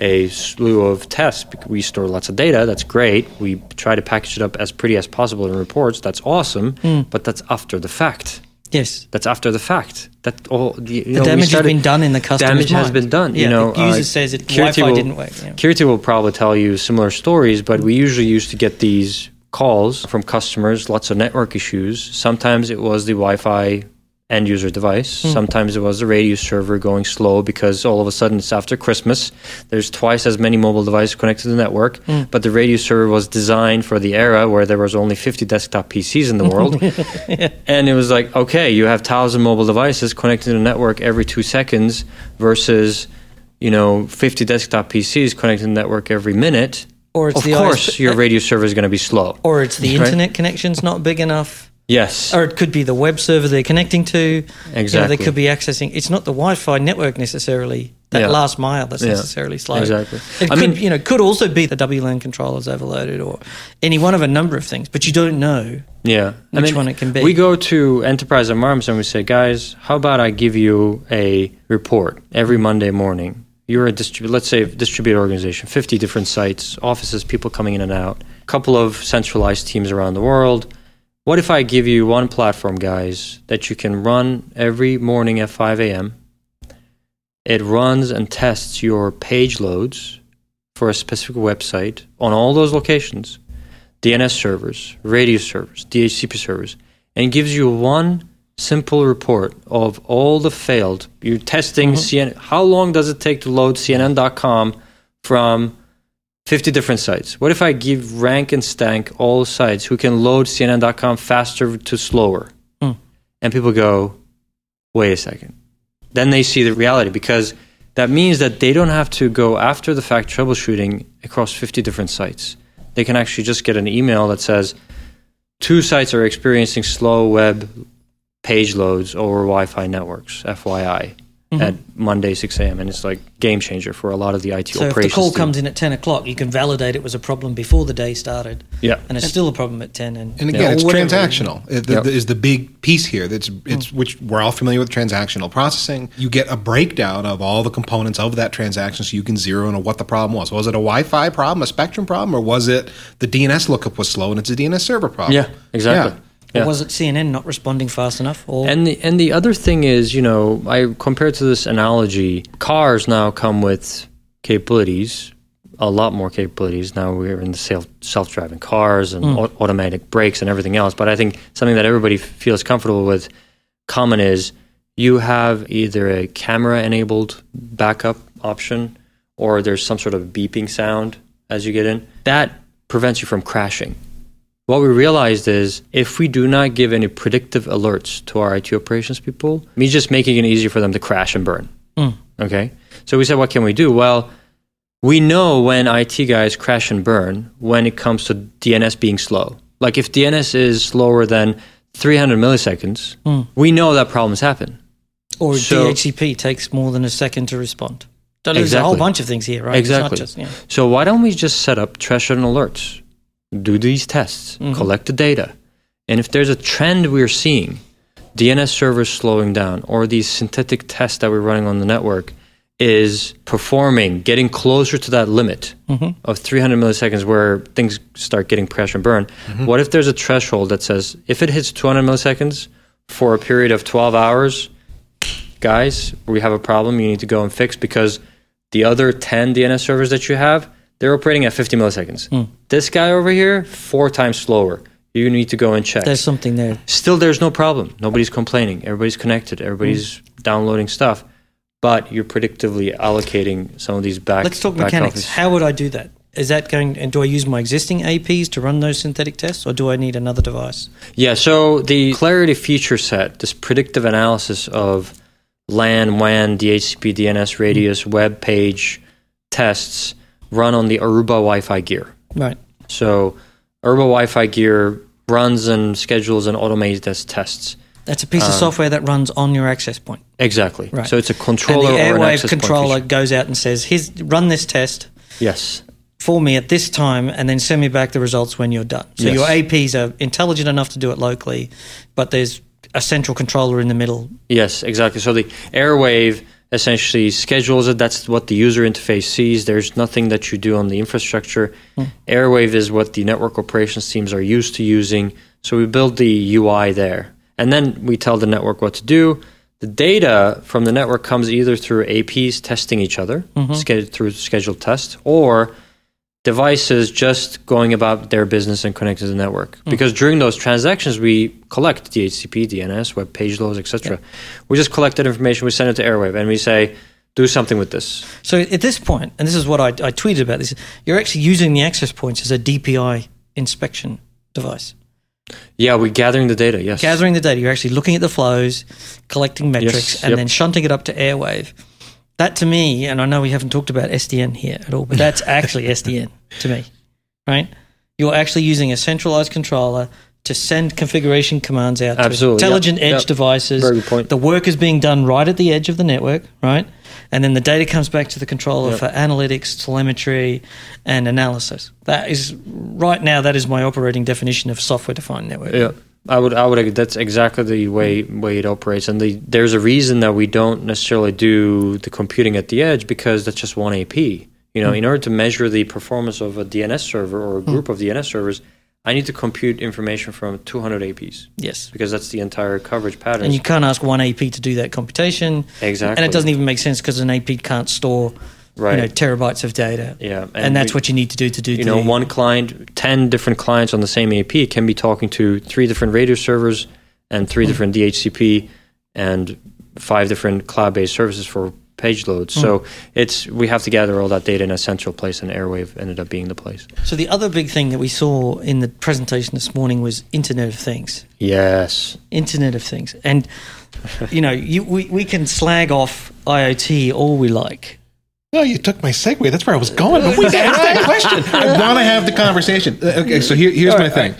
a slew of tests. We store lots of data. That's great. We try to package it up as pretty as possible in reports. That's awesome. But that's after the fact. Yes. That's after the fact. That all the, you The know, damage started- has been done in the customer's damage has been done. Yeah, you know, the user uh, says it Kirti Wi-Fi will- didn't work. Yeah. Kirti will probably tell you similar stories, but we usually used to get these calls from customers, lots of network issues. Sometimes it was the Wi Fi end user device. Hmm. Sometimes it was the RADIUS server going slow because all of a sudden it's after Christmas. There's twice as many mobile devices connected to the network, Hmm. but the RADIUS server was designed for the era where there was only 50 desktop PCs in the world. And it was like, okay, you have 1,000 mobile devices connected to the network every two seconds versus, you know, 50 desktop PCs connected to the network every minute. Or it's of the course, ISP your RADIUS server is going to be slow. Or it's the Right? internet connection's not big enough. Yes. Or it could be the web server they're connecting to. You know, Exactly. they could be accessing. It's not the Wi-Fi network necessarily. That Yeah. last mile that's Yeah. necessarily slow. Exactly. It I could, mean- you know, could also be the WLAN controllers overloaded, or any one of a number of things. But you don't know. Yeah. Which one it can be. We go to enterprise environments and we say, guys, how about I give you a report every Monday morning? You're a distrib- let's say a distributed organization, 50 different sites, offices, people coming in and out, a couple of centralized teams around the world. What if I give you one platform, guys, that you can run every morning at 5 a.m.? It runs and tests your page loads for a specific website on all those locations. DNS servers, RADIUS servers, DHCP servers, and gives you one simple report of all the failed. You're testing mm-hmm. CNN. How long does it take to load CNN.com from 50 different sites? What if I give rank and stank all sites who can load CNN.com faster to slower? Hmm. And people go, wait a second. Then they see the reality because that means that they don't have to go after the fact troubleshooting across 50 different sites. They can actually just get an email that says two sites are experiencing slow web page loads over Wi Fi networks, FYI. Mm-hmm. at Monday 6 a.m. and it's like game changer for a lot of the IT operations. So if the call team. comes in at 10 o'clock, you can validate it was a problem before the day started. Yeah. And it's still a problem at 10. And, And again, or it's transactional. It, the, Yep. the- is the big piece here. That's it's mm. which we're all familiar with transactional processing. You get a breakdown of all the components of that transaction, so you can zero in on what the problem was. Was it a Wi-Fi problem, a Spectrum problem, or was it the DNS lookup was slow and it's a DNS server problem? Yeah, exactly. Yeah. Yeah. Or was it CNN not responding fast enough? Or And the, and the other thing is, you know, I compared to this analogy, cars now come with capabilities, a lot more capabilities. Now we're in the self self driving cars and hmm. au- automatic brakes and everything else. But I think something that everybody f- feels comfortable with, common is you have either a camera enabled backup option or there's some sort of beeping sound as you get in. That prevents you from crashing. What we realized is if we do not give any predictive alerts to our IT operations people, me just making it easier for them to crash and burn. Mm. Okay. So we said, what can we do? Well, we know when IT guys crash and burn when it comes to DNS being slow. Like if DNS is slower than 300 milliseconds, mm. we know that problems happen. or so- DHCP takes more than a second to respond. There's a whole bunch of things here, right? Exactly. just- yeah. So why don't we just set up threshold alerts, do these tests, mm-hmm. collect the data, and if there's a trend we're seeing, DNS servers slowing down, or these synthetic tests that we're running on the network is performing, getting closer to that limit mm-hmm. of 300 milliseconds where things start getting crash and burn. Mm-hmm. What if there's a threshold that says if it hits 200 milliseconds for a period of 12 hours, guys, we have a problem you need to go and fix because the other 10 DNS servers that you have, they're operating at 50 milliseconds. Hmm. This guy over here, four times slower. You need to go and check. There's something there. Still, there's no problem. Nobody's complaining. Everybody's connected. Everybody's Hmm. downloading stuff. But you're predictively allocating some of these back. Let's talk back mechanics. office- How would I do that? Is that going, and do I use my existing APs to run those synthetic tests, or do I need another device? Yeah, so the Clarity feature set, this predictive analysis of LAN, WAN, DHCP, DNS, radius, web page tests run on the Aruba Wi Fi gear. Right. So Aruba Wi Fi gear runs and schedules and automates these tests. That's a piece of um, software that runs on your access point. Exactly. Right. So it's a And controller the or an airwave controller goes out and says, "Here's run this test Yes. for me at this time, and then send me back the results when you're done." So Yes. your APs are intelligent enough to do it locally, but there's a central controller in the middle. Yes, exactly. So the Airwave essentially schedules it. That's what the user interface sees. There's nothing that you do on the infrastructure. Hmm. Airwave is what the network operations teams are used to using. So we build the UI there. And then we tell the network what to do. The data from the network comes either through APs testing each other, mm-hmm. sched- through scheduled tests, or devices just going about their business and connecting to the network. Hmm. Because during those transactions, we collect DHCP, DNS, web page loads, etc. We just collect that information, we send it to Airwave, and we say, do something with this. So at this point, and this is what I, I tweeted about this, you're actually using the access points as a DPI inspection device. Yeah, we're gathering the data. Yes. Gathering the data, you're actually looking at the flows, collecting metrics, Yes, and yep. then shunting it up to Airwave. That to me, and I know we haven't talked about SDN here at all, but that's actually SDN to me, right? You're actually using a centralized controller to send configuration commands out Absolutely, to intelligent yep, edge yep. devices. Very good point. The work is being done right at the edge of the network, right? And then the data comes back to the controller Yep. for analytics, telemetry, and analysis. That is right now. That is my operating definition of software-defined network. Yeah, I would. I would. That's exactly the way way it operates, and the, there's a reason that we don't necessarily do the computing at the edge because that's just one AP. You know, hmm. in order to measure the performance of a DNS server or a group hmm. of DNS servers, I need to compute information from 200 APs Yes. because that's the entire coverage pattern. And you can't ask one AP to do that computation. Exactly. And it doesn't even make sense because an AP can't store Right. you know, terabytes of data. Yeah, And, and that's we- what you need to do to do you know, one client, 10 different clients on the same AP can be talking to three different RADIUS servers and three mm-hmm. different DHCP and five different cloud-based services for page loads. So mm-hmm. it's we have to gather all that data in a central place, and Airwave ended up being the place. So the other big thing that we saw in the presentation this morning was Internet of Things. Yes. Internet of Things. And, you know, you, we, we can slag off IoT all we like. No, you took my segue. That's where I was going. But wait, ask that question. I want to have the conversation. Uh, Okay, so here, here's my thing.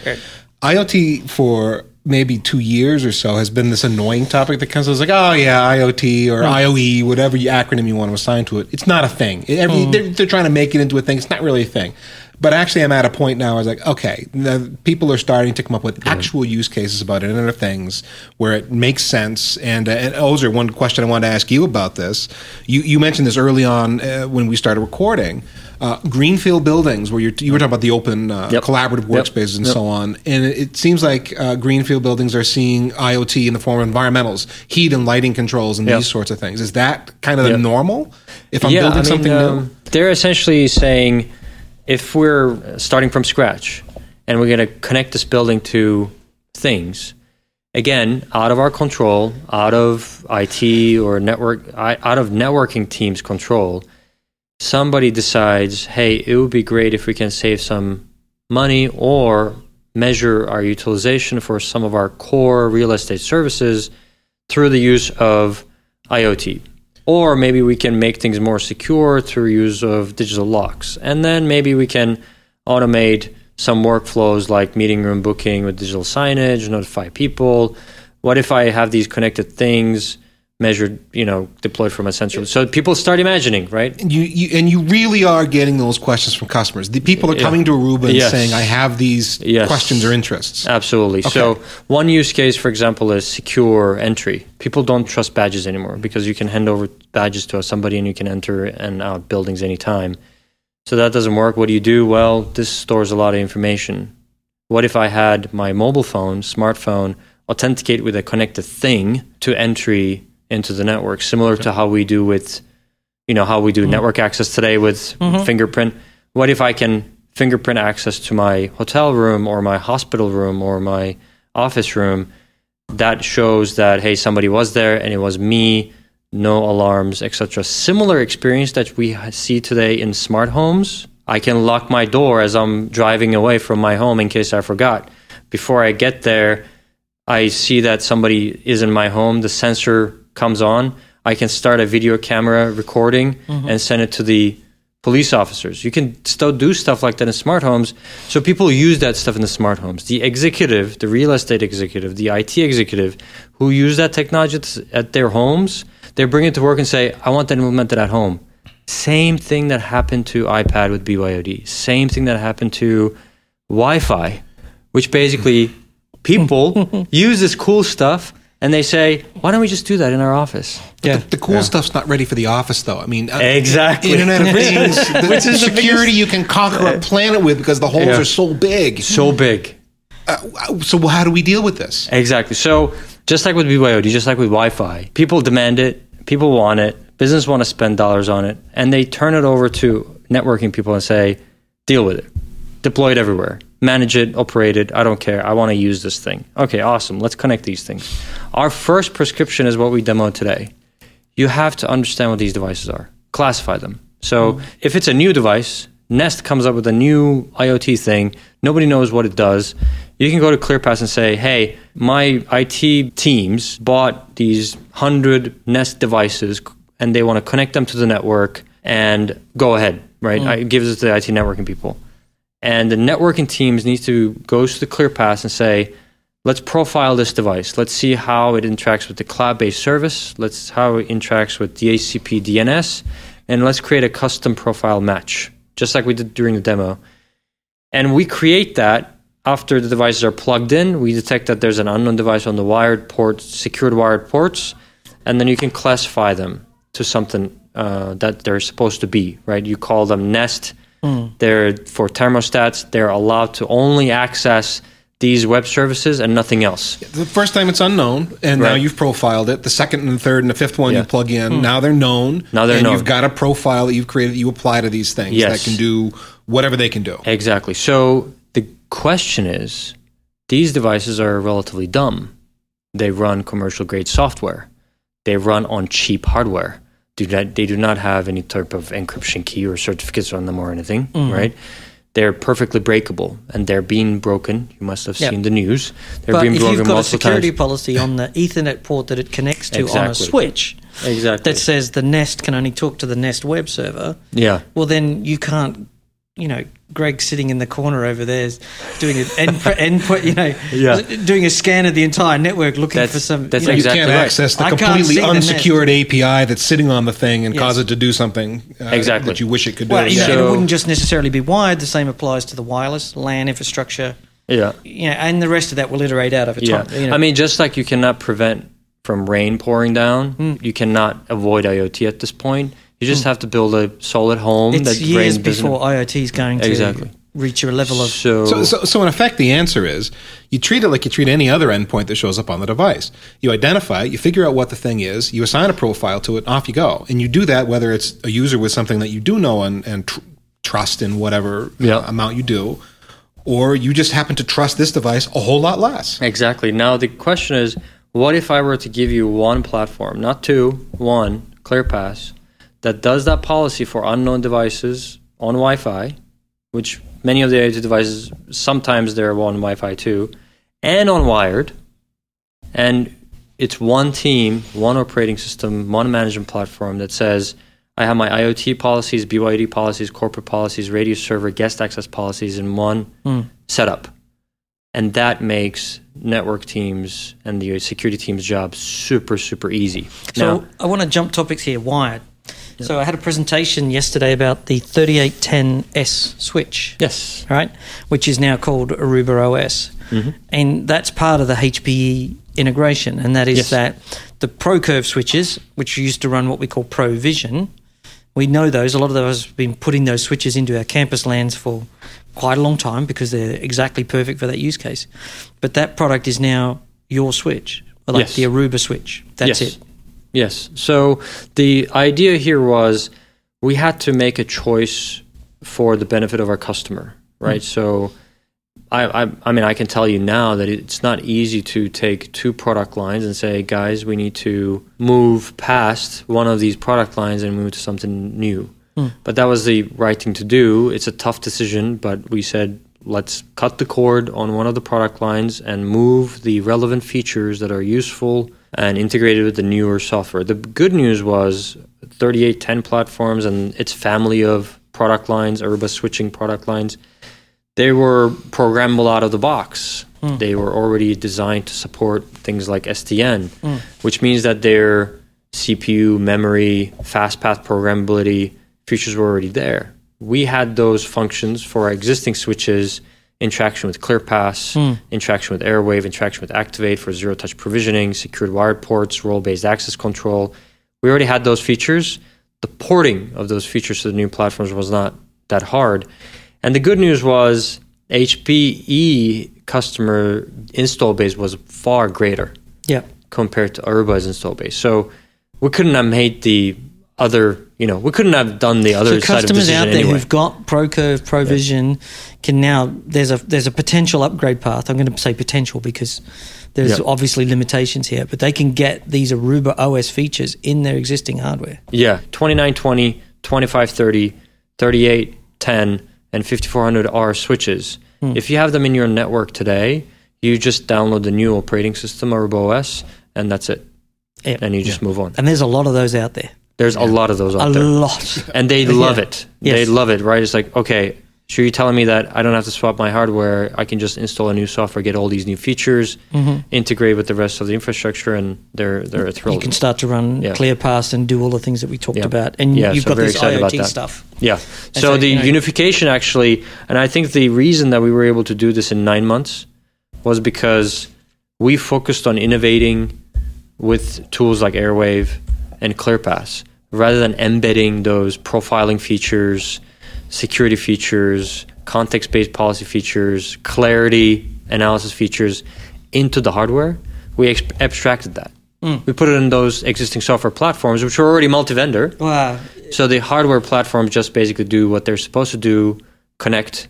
IoT for maybe two years or so has been this annoying topic that comes. It's like, oh yeah, IoT or IOE, whatever acronym you want to assign to it. It's not a thing. Every, they're, they're trying to make it into a thing. It's not really a thing. But actually, I'm at a point now. I was like, okay, the, people are starting to come up with actual use cases about Internet of Things where it makes sense. And uh, and Ozer, one question I wanted to ask you about this. You you mentioned this early on uh, when we started recording. Uh, greenfield buildings, where you're, you were talking about the open uh, Yep. collaborative Yep. workspaces and Yep. so on, and it, it seems like uh, greenfield buildings are seeing IoT in the form of environmentals, heat and lighting controls, and Yep. these sorts of things. Is that kind of the normal? If I'm yeah, building I mean, something new, um, they're essentially saying if we're starting from scratch and we're going to connect this building to things, again, out of our control, out of IT or network, out of networking team's control, somebody decides, hey, it would be great if we can save some money or measure our utilization for some of our core real estate services through the use of IoT. Or maybe we can make things more secure through use of digital locks. And then maybe we can automate some workflows like meeting room booking with digital signage, notify people. What if I have these connected things measured, you know, deployed from a sensor? So people start imagining, right? you, you and you really are getting those questions from customers. The people are coming to Aruba and Yes. saying, "I have these Yes. questions or interests." Absolutely. So one use case, for example, is secure entry. People don't trust badges anymore because you can hand over badges to somebody and you can enter and out buildings anytime. So that doesn't work. What do you do? Well, this stores a lot of information. What if I had my mobile phone, smartphone, authenticate with a connected thing to entry into the network, similar to how we do with, you know, how we do mm-hmm. network access today with mm-hmm. fingerprint. What if I can fingerprint access to my hotel room or my hospital room or my office room? That shows that hey, somebody was there and it was me. No alarms, etc. Similar experience that we see today in smart homes. I can lock my door as I'm driving away from my home in case I forgot. Before I get there, I see that somebody is in my home, the sensor comes on. I can start a video camera recording mm-hmm. and send it to the police officers. You can still do stuff like that in smart homes. So people use that stuff in the smart homes. The executive, the real estate executive, the IT executive who use that technology at- their homes, they bring it to work and say, I want that implemented at home. Same thing that happened to iPad with BYOD. Same thing that happened to Wi-Fi, which basically people use this cool stuff and they say, why don't we just do that in our office? Yeah. The cool stuff's not ready for the office, though. I mean, uh, Exactly. Internet of Things, the, Which is the security you can conquer a planet with because the holes Yeah. are so big. So big. Uh, so how do we deal with this? Exactly. So just like with BYOD, just like with Wi-Fi, people demand it, people want it, business want to spend dollars on it, and they turn it over to networking people and say, deal with it, deploy it everywhere, manage it, operate it. I don't care. I want to use this thing. Okay, awesome. Let's connect these things. Our first prescription is what we demoed today. You have to understand what these devices are, classify them. So mm-hmm. if it's a new device, Nest comes up with a new IoT thing, nobody knows what it does. You can go to ClearPass and say, hey, my IT teams bought these 100 Nest devices and they want to connect them to the network and go ahead, right? Mm. I- It gives it to the IT networking people. And the networking teams need to go to the ClearPass and say, let's profile this device. Let's see how it interacts with the cloud-based service. Let's how it interacts with DHCP DNS, and let's create a custom profile match, just like we did during the demo. And we create that after the devices are plugged in. We detect that there's an unknown device on the wired ports, secured wired ports, and then you can classify them to something uh, that they're supposed to be. Right? You call them Nest. Hmm. They're for thermostats. They're allowed to only access these web services and nothing else. The first time it's unknown, and now you've profiled it. The second and the third and the fifth one Yeah. you plug in. Hmm. Now they're known. Now they're and known. You've got a profile that you've created that you apply to these things Yes. that can do whatever they can do. Exactly. So the question is these devices are relatively dumb. They run commercial grade software, they run on cheap hardware. Do not, they do not have any type of encryption key or certificates on them or anything, mm-hmm. right? They're perfectly breakable and they're being broken. You must have Yep. seen the news. They're But being if broken you've got a security times. policy on the Ethernet port that it connects to on a switch Exactly. that says the Nest can only talk to the Nest web server, yeah. well, then you can't you know, Greg sitting in the corner over there is doing an endpoint, endpoint, you know, Yeah. doing a scan of the entire network looking That's- for some. that's you know, You exactly can't right. access the I completely see the unsecured API that's sitting on the thing and Yes. cause it to do something uh, Exactly. that you wish it could do. Well, you know, So- and it wouldn't just necessarily be wired. The same applies to the wireless LAN infrastructure. Yeah. You know, and the rest of that will iterate out over Yeah. time. You know, I mean, just like you cannot prevent from rain pouring down, Hmm. you cannot avoid IoT at this point. You just have to build a solid home it's that years rain before IoT is going to Exactly. reach a level of. So, So, so, so in effect, the answer is you treat it like you treat any other endpoint that shows up on the device. You identify it, you figure out what the thing is, you assign a profile to it, off you go. And you do that whether it's a user with something that you do know and, and tr- trust in whatever Yeah. uh, amount you do, or you just happen to trust this device a whole lot less. Exactly. Now the question is, what if I were to give you one platform, not two, one ClearPass, that does that policy for unknown devices on Wi-Fi, which many of the IoT devices sometimes they're on Wi-Fi too, and on wired, and it's one team, one operating system, one management platform that says. I have my IoT policies, BYD policies, corporate policies, RADIUS server, guest access policies in one hmm. setup and that makes network teams and the security team's job super super easy So now I want to jump topics here. Wired. So I had a presentation yesterday about the 3810S switch. yes right? Which is now called Aruba OS. Mm-hmm. And that's part of the HPE integration. And that is Yes. that the ProCurve switches, which used to run what we call ProVision, we know those. A lot of those have been putting those switches into our campus LANs for quite a long time because they're exactly perfect for that use case. But that product is now your switch, like Yes. the Aruba switch. That's yes it. Yes so the idea here was we had to make a choice for the benefit of our customer hmm. right so I, I, I mean, I can tell you now that it's not easy to take two product lines and say, guys, we need to move past one of these product lines and move to something new. Hmm. But that was the right thing to do. It's a tough decision, but we said, let's cut the cord on one of the product lines and move the relevant features that are useful and integrated with the newer software. The good news was 3810 platforms and its family of product lines, Aruba switching product lines they were programmable out of the box. Hmm. They were already designed to support things like SDN, hmm. which means that their CPU, memory, fast path programmability features were already there. We had those functions for our existing switches, interaction with ClearPass, hmm. interaction with Airwave, interaction with Activate for zero touch provisioning, secured wired ports, role based access control. We already had those features. The porting of those features to the new platforms was not that hard. And the good news was HPE customer install base was far greater Yeah. compared to Aruba's install base. So we couldn't have made the other, you know, we couldn't have done the other So side of the customers out there anyway. who've got ProCurve, Provision can now there's a there's a potential upgrade path. I'm going to say potential because there's Yeah. obviously limitations here, but they can get these Aruba OS features in their existing hardware. Yeah, 2920, 2530, 3810, and 5400R switches. Hmm. If you have them in your network today, you just download the new operating system, Aruba OS, and that's it. Yeah. And you just move on. And there's a lot of those out there. There's a lot of those out A there. lot. and they love Yeah. it. Yes. They love it, right? It's like, okay, so you're telling me that I don't have to swap my hardware. I can just install a new software, get all these new features, mm-hmm. integrate with the rest of the infrastructure, and they're they're thrilled. You can start to run Yeah. ClearPass and do all the things that we talked Yeah. about, and Yeah, you've so got very this excited about IoT that. stuff. Yeah. So so, the you know- unification actually, and I think the reason that we were able to do this in nine months was because we focused on innovating with tools like Airwave and ClearPass rather than embedding those profiling features, security features, context based policy features, clarity analysis features into the hardware. We ex- abstracted that. We put it in those existing software platforms, which are already multi vendor. Wow. So the hardware platforms just basically do what they're supposed to do, connect,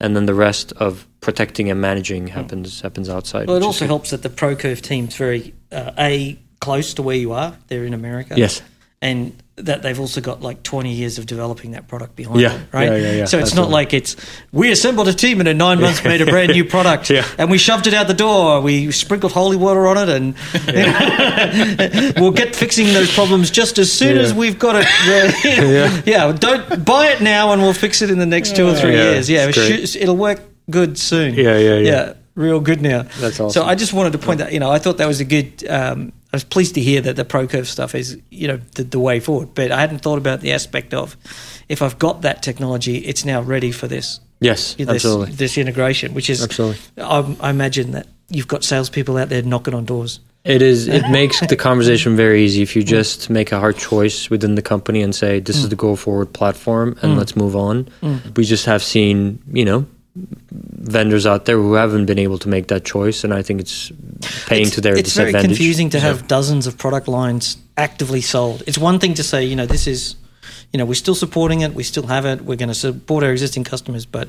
and then the rest of protecting and managing happens happens outside. Well, it also helps that the ProCurve team's very uh, a close to where you are. They're in America. Yes. And that they've also got like 20 years of developing that product behind Yeah. it, right? Yeah, yeah, yeah. So it's not like it's we assembled a team and in nine months made a brand new product Yeah. and we shoved it out the door. We sprinkled holy water on it and we'll get fixing those problems just as soon Yeah. as we've got it. yeah. yeah, don't buy it now and we'll fix it in the next two or three years. Yeah, it'll work good soon. Yeah, yeah, yeah. Yeah, real good now. That's So. I just wanted to point that, you know, I thought that was a good. Um, I was pleased to hear that the ProCurve stuff is, you know, the, the way forward. But I hadn't thought about the aspect of if I've got that technology, it's now ready for this Yes, this, absolutely. this integration, which is Absolutely. I, I imagine that you've got salespeople out there knocking on doors. It is. It makes the conversation very easy if you just make a hard choice within the company and say, "This is mm. the go forward platform, and mm. let's move on." Mm. We just have seen, you know, vendors out there who haven't been able to make that choice, and I think it's paying it's, to their it's very confusing to have dozens of product lines actively sold. It's one thing to say, you know, this is, you know, we're still supporting it, we still have it, we're going to support our existing customers, but,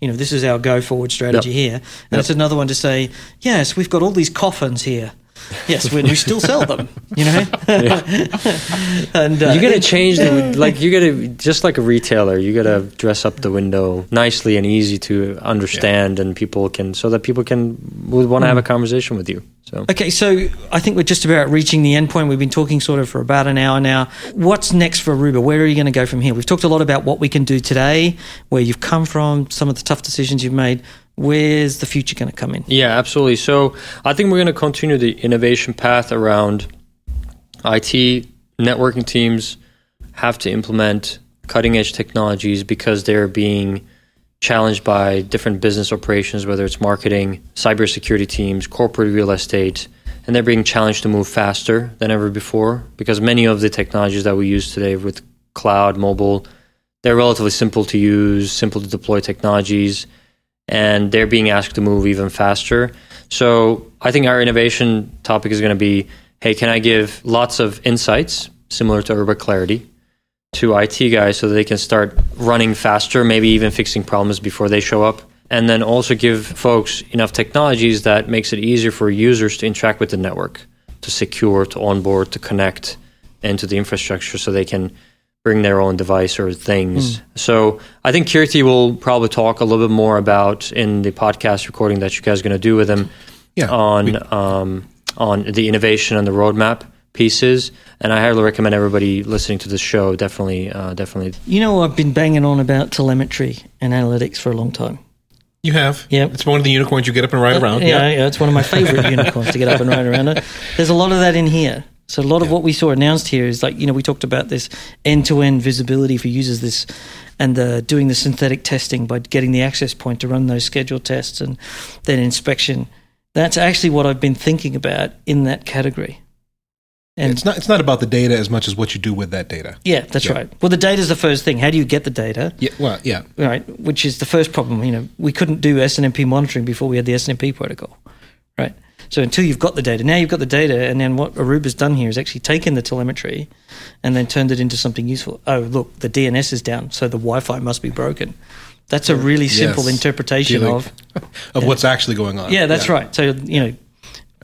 you know, this is our go forward strategy Yep. here. And Yep. it's another one to say, yes, we've got all these coffins here. Yes, we, we still sell them, you know. and uh, you gotta change the like you gotta just like a retailer you gotta dress up the window nicely and easy to understand and people can so that people can would want to have a conversation with you so Okay, so I think we're just about reaching the end point. We've been talking sort of for about an hour now. What's next for Aruba? Where are you going to go from here? We've talked a lot about what we can do today, where you've come from, some of the tough decisions you've made. Where's the future going to come in? Yeah, absolutely. So I think we're going to continue the innovation path around IT networking teams have to implement cutting edge technologies because they're being challenged by different business operations, whether it's marketing, cybersecurity teams, corporate real estate, and they're being challenged to move faster than ever before because many of the technologies that we use today with cloud, mobile, they're relatively simple to use, simple to deploy technologies and they're being asked to move even faster. So I think our innovation topic is going to be hey, can I give lots of insights similar to Aruba Clarity to IT guys so they can start running faster, maybe even fixing problems before they show up? And then also give folks enough technologies that makes it easier for users to interact with the network, to secure, to onboard, to connect into the infrastructure so they can bring their own device or things. So I think Kirti will probably talk a little bit more about in the podcast recording that you guys are going to do with him Yeah. on um, on the innovation and the roadmap pieces. And I highly recommend everybody listening to this show definitely uh, definitely. You know, I've been banging on about telemetry and analytics for a long time. You have. Yep. It's one of the unicorns you get up and ride around. Yeah, yeah, it's one of my favorite unicorns to get up and ride around. There's a lot of that in here. So a lot of what we saw announced here is like you know we talked about this end-to-end visibility for users, this and the doing the synthetic testing by getting the access point to run those scheduled tests and then inspection. That's actually what I've been thinking about in that category. And It's not. It's not about the data as much as what you do with that data. yeah, that's Yeah. right. Well, the data is the first thing. How do you get the data? Yeah. Well. Yeah. right? Which is the first problem. You know, we couldn't do SNMP monitoring before we had the SNMP protocol, right? So until you've got the data, now you've got the data, and then what Aruba's done here is actually taken the telemetry and then turned it into something useful. Oh, look, the DNS is down, so the Wi-Fi must be broken. That's a really simple Yes. interpretation Dealing- of Of what's actually going on. yeah, that's right. So you know,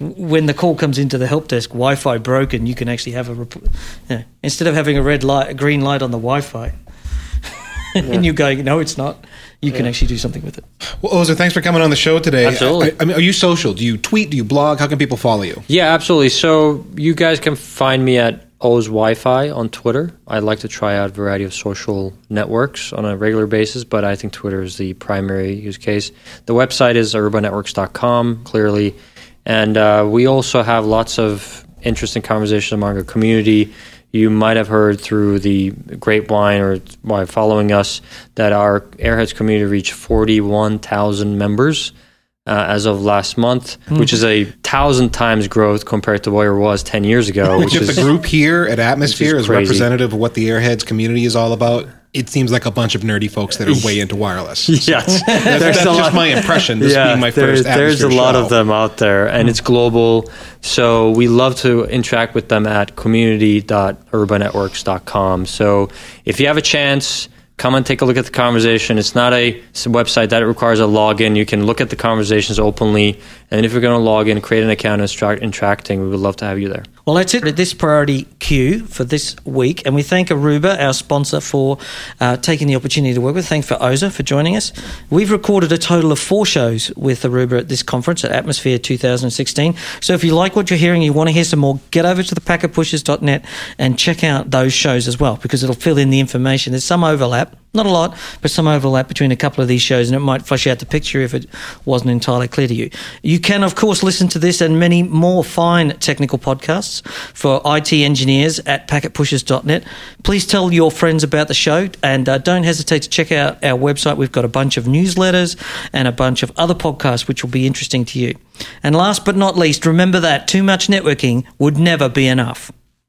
when the call comes into the help desk, Wi-Fi broken, you can actually have a rep- you know, instead of having a red light, a green light on the Wi-Fi, and you go, no, it's not. You can actually do something with it. Well, Ozer, thanks for coming on the show today. Absolutely. I, I mean, are you social? Do you tweet? Do you blog? How can people follow you? Yeah, absolutely. So you guys can find me at O's Wi-Fi on Twitter. I like to try out a variety of social networks on a regular basis, but I think Twitter is the primary use case. The website is arubanetworks.com, clearly. And uh, we also have lots of interesting conversations among our community. You might have heard through the grapevine or by following us that our Airheads community reached 41,000 members uh, as of last month, which is a thousand times growth compared to where it was 10 years ago. Which If is the group here at Atmosphere is, crazy. representative of what the Airheads community is all about, it seems like a bunch of nerdy folks that are way into wireless. yes, That's, there's that's a just lot. my impression. This being my there's, first there's a lot show. of them out there, and it's global. So we love to interact with them at community.arubanetworks.com. So if you have a chance, come and take a look at the conversation. It's not a website that requires a login. You can look at the conversations openly, and if you're going to log in, create an account and start interacting, we would love to have you there. Well, that's it. For this priority queue for this week, and we thank Aruba, our sponsor, for uh, taking the opportunity to work with. Thanks for Ozer for joining us. We've recorded a total of four shows with Aruba at this conference at Atmosphere 2016. So if you like what you're hearing, you want to hear some more, get over to the packetpushers.net and check out those shows as well because it'll fill in the information. There's some overlap not a lot, but some overlap between a couple of these shows, and it might flush out the picture if it wasn't entirely clear to you. You can, of course, listen to this and many more fine technical podcasts for IT engineers at packetpushers.net. Please tell your friends about the show, and uh, don't hesitate to check out our website. We've got a bunch of newsletters and a bunch of other podcasts which will be interesting to you. And last but not least, remember that too much networking would never be enough.